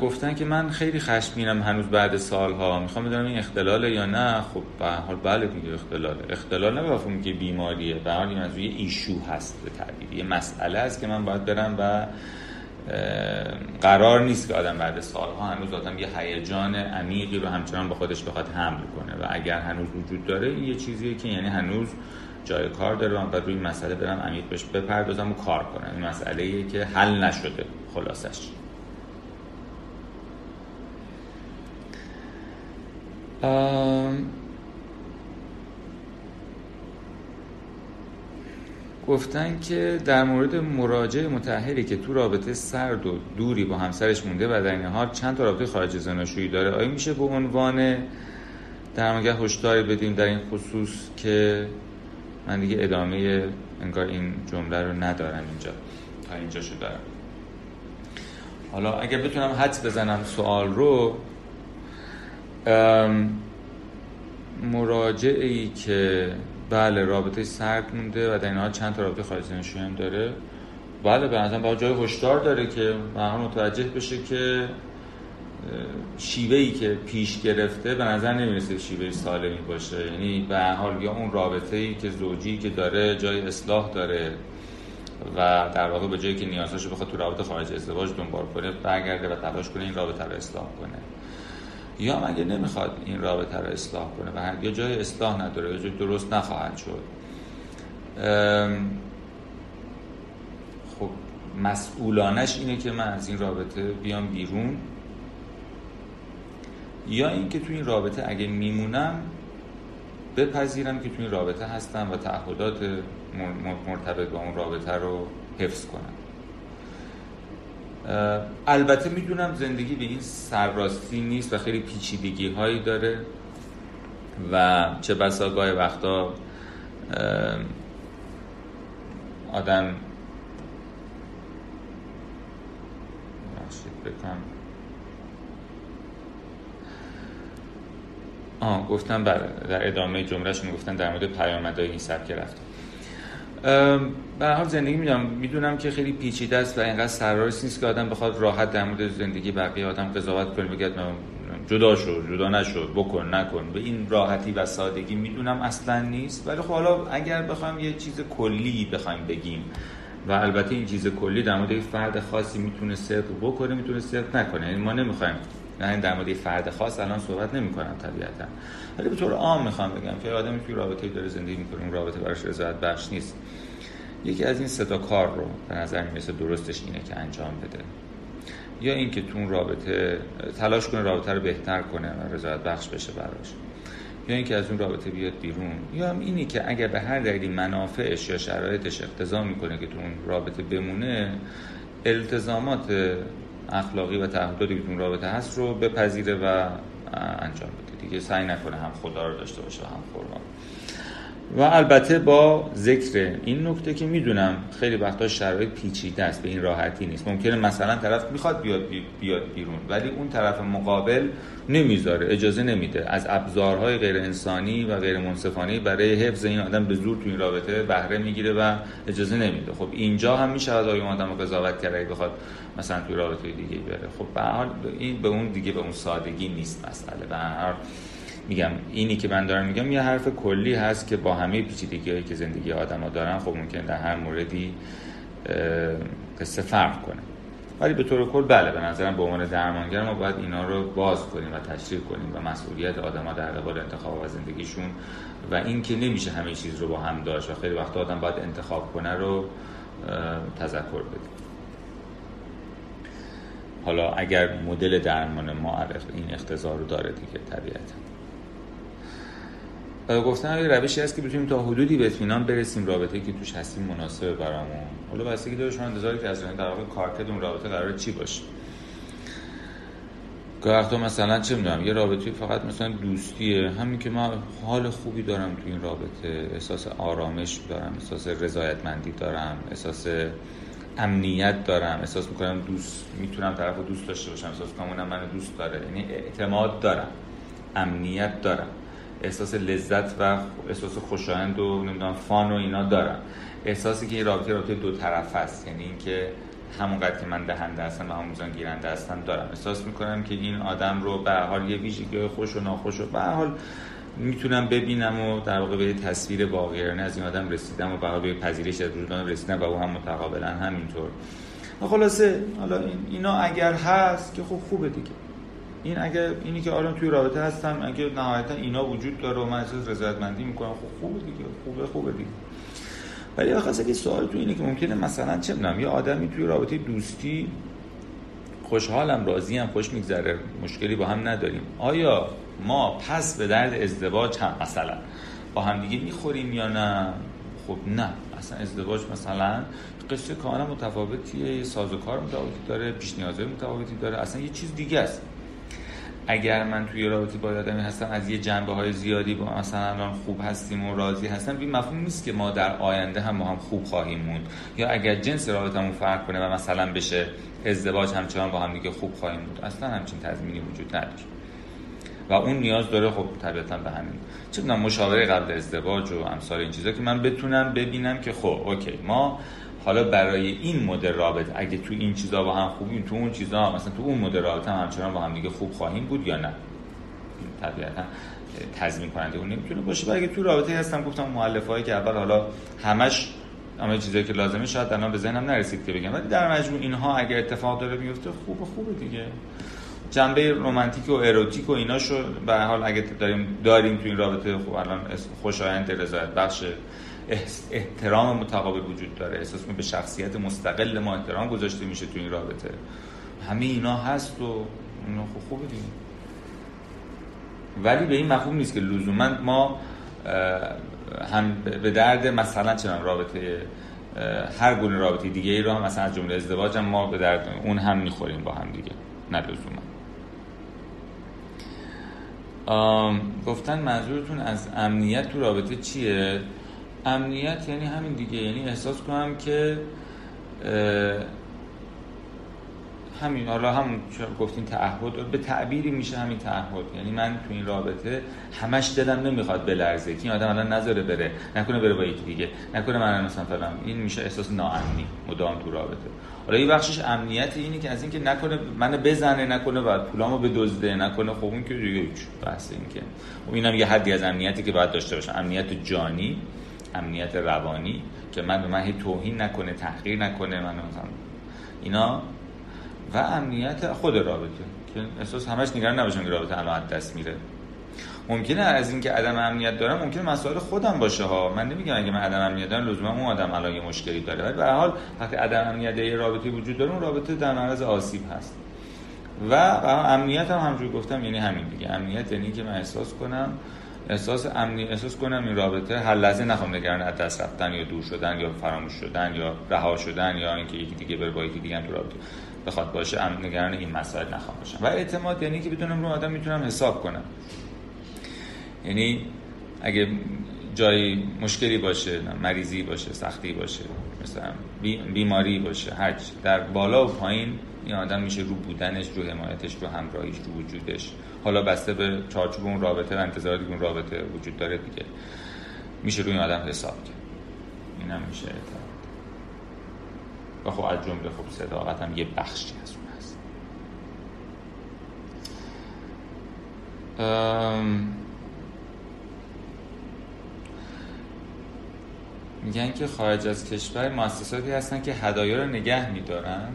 گفتن که من خیلی خشمگینم هنوز بعد سالها. می‌خوام بدونم این اختلاله یا نه. خب به حال بله دیگه اختلاله اختلال نه بفهمم که بیماریه. به حال این یه ایشو هست به تعبیر. یه مسئله است که من باید برم و قرار نیست که آدم بعد سالها هنوز آدم یه هیجان عمیقی رو همچنان با خودش بخواد حمل کنه. و اگر هنوز وجود داره این یه چیزیه که یعنی هنوز جای کار داره و روی این مسئله برم عمیق بهش بپردازم و کار کنم. این مسئله که حل نشده خلاصش. گفتن که در مورد مراجع متحری که تو رابطه سرد و دوری با همسرش مونده و در این حال چند تا رابطه خارج زناشویی داره آیا میشه به عنوان درمانگر هشداری بدیم در این خصوص که من دیگه ادامه انگار این جمله رو ندارم اینجا تا اینجا شو دارم. حالا اگر بتونم حدس بزنم سوال رو مراجعی که بله رابطه سرد مونده و در این حال چند تا رابطه خارج هم داره. بله به نظرم با جای هشدار داره که من متوجه بشه که شیوه ای که پیش گرفته به نظر نمی‌رسه شیوه سالمی باشه. یعنی به حال یا اون رابطه ای که زوجی که داره جای اصلاح داره و در واقع به جایی که نیازاشو بخواد تو رابطه خارج ازدواج دنبال کنه برگرده و تلاش کنه این رابطه رو اصلاح کنه. یا مگه نمی‌خواد این رابطه رو اصلاح کنه و یا جای اصلاح نداره یا جای درست نخواهد شد. خب مسئولانش اینه که من از این رابطه بیام بیرون. یا اینکه تو این رابطه اگه میمونم بپذیرم که تو این رابطه هستم و تعهدات مرتبط با اون رابطه رو حفظ کنم. البته می‌دونم زندگی به این سرراستی نیست و خیلی پیچیدگی هایی داره و چه بسا گاه وقتا آدم بکنم آه گفتم بله در ادامه جملهشون گفتن در مورد پیامدهای این سبک رفتن به حال زندگی می‌دونم می‌دونم که خیلی پیچیده است و اینقدر سرراست نیست که آدم بخواد راحت در مورد زندگی بقیه آدم قضاوت کنه بگه جدا شد جدا نشد بکن نکن. به این راحتی و سادگی می‌دونم اصلا نیست. ولی خب حالا اگر بخوایم یه چیز کلی بخوایم بگیم و البته این چیز کلی در مورد فرد خاصی می‌تونه صدق بکنه می‌تونه صدق نکنه. یعنی ما نمی‌خوایم نه در مورد فرد خاص الان صحبت نمی کنم طبیعتا. ولی به طور عام می‌خوام بگم که آدمی توی رابطه داره زندگی می‌کنه اون رابطه براش رضایت بخش نیست. یکی از این ستا کار رو به نظر می‌رسه درستش اینه که انجام بده. یا اینکه تو رابطه تلاش کنه رابطه رو بهتر کنه و رضایت بخش بشه براش. یا اینکه از اون رابطه بیاد بیرون. یا هم اینی که اگر به هر دلیلی منافعش یا شرایطش اقتضا می‌کنه که تو اون رابطه بمونه التزامات اخلاقی و تعهداتی که تو اون رابطه هست رو بپذیره و انجام بده. دیگه سعی نکنه هم خدا رو داشته باشه هم خورما. و البته با ذکر این نکته که می‌دونم خیلی وقتا شرایط پیچیده است به این راحتی نیست. ممکنه مثلا طرف می‌خواد بیاد بیاد بیرون ولی اون طرف مقابل نمی‌ذاره اجازه نمیده. از ابزارهای غیر انسانی و غیر منصفانه برای حفظ این آدم به زور تو این رابطه بهره می‌گیره و اجازه نمیده. خب اینجا هم میشه از اون آدم قضاوت کرد بخواد مثلا توی رابطه دیگه بره. خب به این به اون دیگه به اون سادگی نیست مسئله. به هر میگم اینی که من دارم میگم یه حرف کلی هست که با همه پیچیدگی هایی که زندگی آدم ها دارن خب ممکن در هر موردی قصه فرق کنه. ولی به طور کل بله به نظرم به عنوان درمانگر ما باید اینا رو باز کنیم و تشریح کنیم و مسئولیت ها در قبال انتخاب و زندگیشون و این که نمیشه همه چیز رو با هم داشت و خیلی وقت آدم باید انتخاب کنه رو تذکر بدیم. حالا اگر مدل درمان ما این اختزار رو داره دیگه طبیعتا. گفتن یه روشی هست که بتونیم تا حدودی به اطمینان برسیم؟ رابطه که توش هستیم مناسب برامون. حالا بستگی داره شما انتظاری که از در واقع کارکرد اون رابطه قرار چی باشه. گاهی مثلا چه می‌دونم یه رابطه فقط مثلا دوستیه. همین که من حال خوبی دارم تو این رابطه. احساس آرامش دارم احساس رضایتمندی دارم احساس امنیت دارم. احساس می‌کنم دوست می‌تونم طرف دوست داشته باشم. احساس کنم من دوست داره. یعنی اعتماد دارم. امنیت دارم. احساس لذت و احساس خوشایند و نمی‌دونم فان و اینا دارم. احساسی که این رابطه رابطه دو طرف است یعنی اینکه همونقدر که من دهنده هستم و همون گیرنده هستم دارم. احساس می‌کنم که این آدم رو به حال یه ویژگی خوش و ناخوش و به حال می‌تونم ببینم و در واقع به تصویر واقعیانه از این آدم رسیدم و به به پذیرش از وجود رسیدم و او هم متقابلا همینطور. خلاصه حالا اینا اگر هست که خب خوبه دیگه. این اگه اینی که آرام توی رابطه هستم اگه نهایتا اینا وجود داره و من احساس رضایتمندی می‌کنم خب خوبه دیگه خوبه خوبه دیگه. ولی بخاطر که سوال تو اینه که ممکنه مثلا چه می‌دونم یه آدمی توی رابطه دوستی خوشحالم راضیم خوش میگذره مشکلی با هم نداریم. آیا ما پس به درد ازدواج هم مثلا با هم دیگه می‌خوریم یا نه؟ خب نه. اصلا ازدواج مثلا قصه کاملا متفاوتیه ساز و کار متفاوتی داره پیش نیازهای متفاوتی داره اصلا یه چیز دیگه است. اگر من توی رابطه با آدمی هستم از یه جنبه های زیادی با مثلا الان خوب هستیم و راضی هستم این مفهوم نیست که ما در آینده هم با هم خوب خواهیم موند. یا اگر جنس رابطمون فرق کنه و مثلا بشه ازدواج همچنان با هم دیگه خوب خواهیم بود. اصلا همچین تضمینی وجود نداره و اون نیاز داره خب طبیعتا به همین. چه مشاوره قبل ازدواج و امثال این چیزا که من بتونم ببینم که خب اوکی ما حالا برای این مدل رابطه اگه تو این چیزا با هم خوبیم تو اون چیزا مثلا تو اون مدل رابطه هم همچنان با هم دیگه خوب خواهیم بود یا نه؟ طبیعتا تضمین کننده اون نمی‌تونه باشه. اگه تو رابطه هستم گفتم مؤلفه‌ای که اول حالا همش اما چیزایی که لازمه شاید الان به ذهنم نرسید که بگم. ولی در مجموع اینها اگر اتفاق داره میفته خوب خوبه دیگه. جنبه رمانتیک و اروتیک و ایناشو به حال اگه داریم داریم تو این رابطه خوب الان خوشایند رضایت بخش احترام متقابل وجود داره. احساس به شخصیت مستقل ما احترام گذاشته میشه تو این رابطه. همه اینا هست و اینا خوب خوبه دیگه. ولی به این مفهوم نیست که لزوما ما هم به درد مثلا چنان رابطه هر گونه رابطه دیگه ای هم مثلا از جمله ازدواج هم ما به درد اون هم می‌خوریم با هم دیگه. نه لزوما. گفتن منظورتون از امنیت تو رابطه چیه؟ امنیت یعنی همین دیگه. یعنی احساس کنم که همین حالا هم گفتین تعهد به تعبیری میشه همین تعهد. یعنی من تو این رابطه همش دلم نمی‌خواد بلرزه. که این آدم الان نذاره بره نکنه بره با یکی دیگه نکنه من مثلا فلان. این میشه احساس ناامنی مدام تو رابطه. حالا این بخشش امنیت اینی که از اینکه نکنه منو بزنه نکنه و پولامو بدزده نکنه خب اون که دیگه بحث این که. و اینم یه حدی از امنیتی که باید داشته باشم امنیت جانی. امنیت روانی که من به من هی توهین نکنه تحقیر نکنه من مثلا اینا و امنیت خود رابطه که احساس همش نگران نباشم که رابطه الان دست میره. ممکنه از اینکه عدم امنیت دارم ممکنه مسائل خودم باشه ها. من نمیگم اگه من عدم امنیت دارم لزوما اون آدم الان یه مشکلی داره. ولی به حال وقتی عدم امنیت یه رابطه وجود داره اون رابطه در معرض آسیب هست. و امنیت هم همجور گفتم یعنی همین دیگه. امنیت یعنی که من احساس کنم احساس امنی احساس کنم این رابطه هر لحظه نخوام نگران از دست رفتن یا دور شدن یا فراموش شدن یا رها شدن یا اینکه یکی دیگه بره با یکی دیگه هم تو رابطه بخواد باشه نگران این مسائل نخوام باشم. و اعتماد یعنی که بدونم رو آدم می‌تونم حساب کنم. یعنی اگه جای مشکلی باشه مریضی باشه سختی باشه مثلا بیماری باشه هر در بالا و پایین این آدم میشه رو بودنش رو حمایتش رو همراهیش رو وجودش. حالا بسته به چارچوب اون رابطه و انتظاراتی اون رابطه وجود داره دیگه. میشه روی این آدم حساب کرد. اینم میشه اعتماد و خب از جمله خب صداقت هم یه بخشی از اون هست. میگن که خارج از کشور مؤسساتی هستن که هدایا رو نگه میدارن.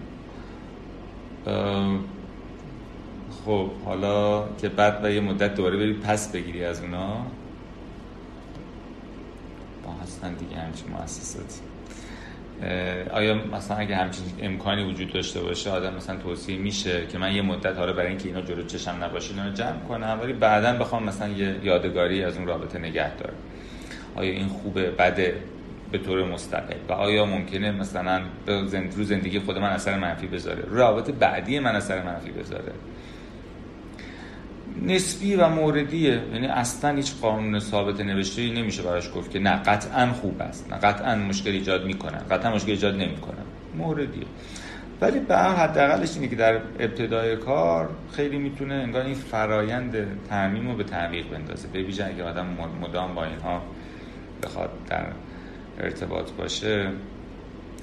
خب حالا که بعد و یه مدت دوباره بری پس بگیری از اونا. با هستن دیگه همچین مؤسساتی. آیا مثلا اگه همچین امکانی وجود داشته باشه آدم مثلا توصیه میشه که من یه مدت حالا برای اینکه اینا جلو چشم نباشه اینا جمع کنم ولی بعدا بخوام مثلا یه یادگاری از اون رابطه نگه دارم. آیا این خوبه بده؟ به طور مستقل. و آیا ممکنه مثلا رو زندگی خود من اثر منفی بذاره؟ رابطه بعدی من اثر منفی بذاره. نسبی و موردیه. یعنی اصلا هیچ قانون ثابت نوشته نمیشه براش گفت که نه قطعا خوب است نه قطعا مشکل ایجاد می‌کنن قطعا مشکل ایجاد نمی‌کنن موردیه. ولی به هر حداقلش اینه که در ابتدای کار خیلی می‌تونه انگار این فرایند تعمیم رو به تعویق بندازه. به اگه آدم مدام با اینها بخواد در ارتباط باشه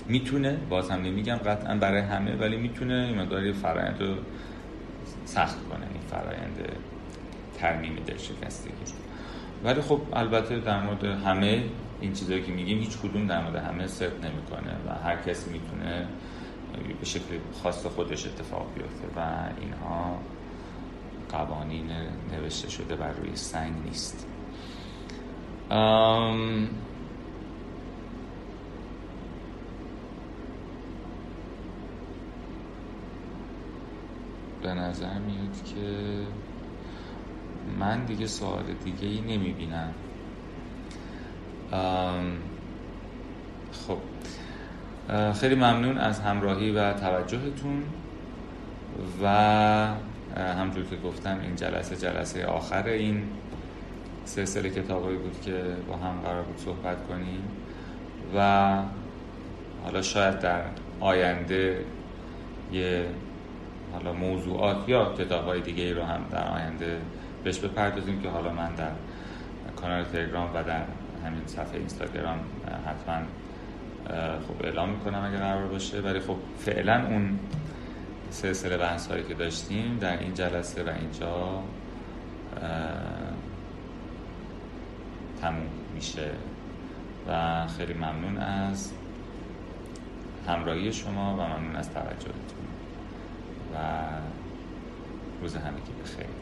می‌تونه باز هم نمیگم قطعا برای همه ولی می‌تونه این مقداری فرایند رو سخت کنه این فرایند ترمیم دل شکستگی. ولی خب البته در مورد همه این چیزایی که میگیم هیچ کدوم در مورد همه صدق نمی‌کنه و هر کسی می‌تونه به شکل خاص خودش اتفاق بیفته و اینها قوانین نوشته شده بر روی سنگ نیست. به نظر میاد که من دیگه سوال دیگه ای نمی بینم خب. خیلی ممنون از همراهی و توجهتون و همجور که گفتم این جلسه جلسه آخر این سلسله کتابایی بود که با هم قرار بود صحبت کنیم و حالا شاید در آینده یه حالا موضوعات یا کتاب های دیگه رو هم در آینده بهش بپردازیم که حالا من در کانال تلگرام و در همین صفحه اینستاگرام حتما خب اعلام می‌کنم اگر قرار باشه. ولی خب فعلا اون سلسله بحث هایی که داشتیم در این جلسه و اینجا تموم میشه و خیلی ممنون از همراهی شما و ممنون از توجهتون. و روز همگی بخیر.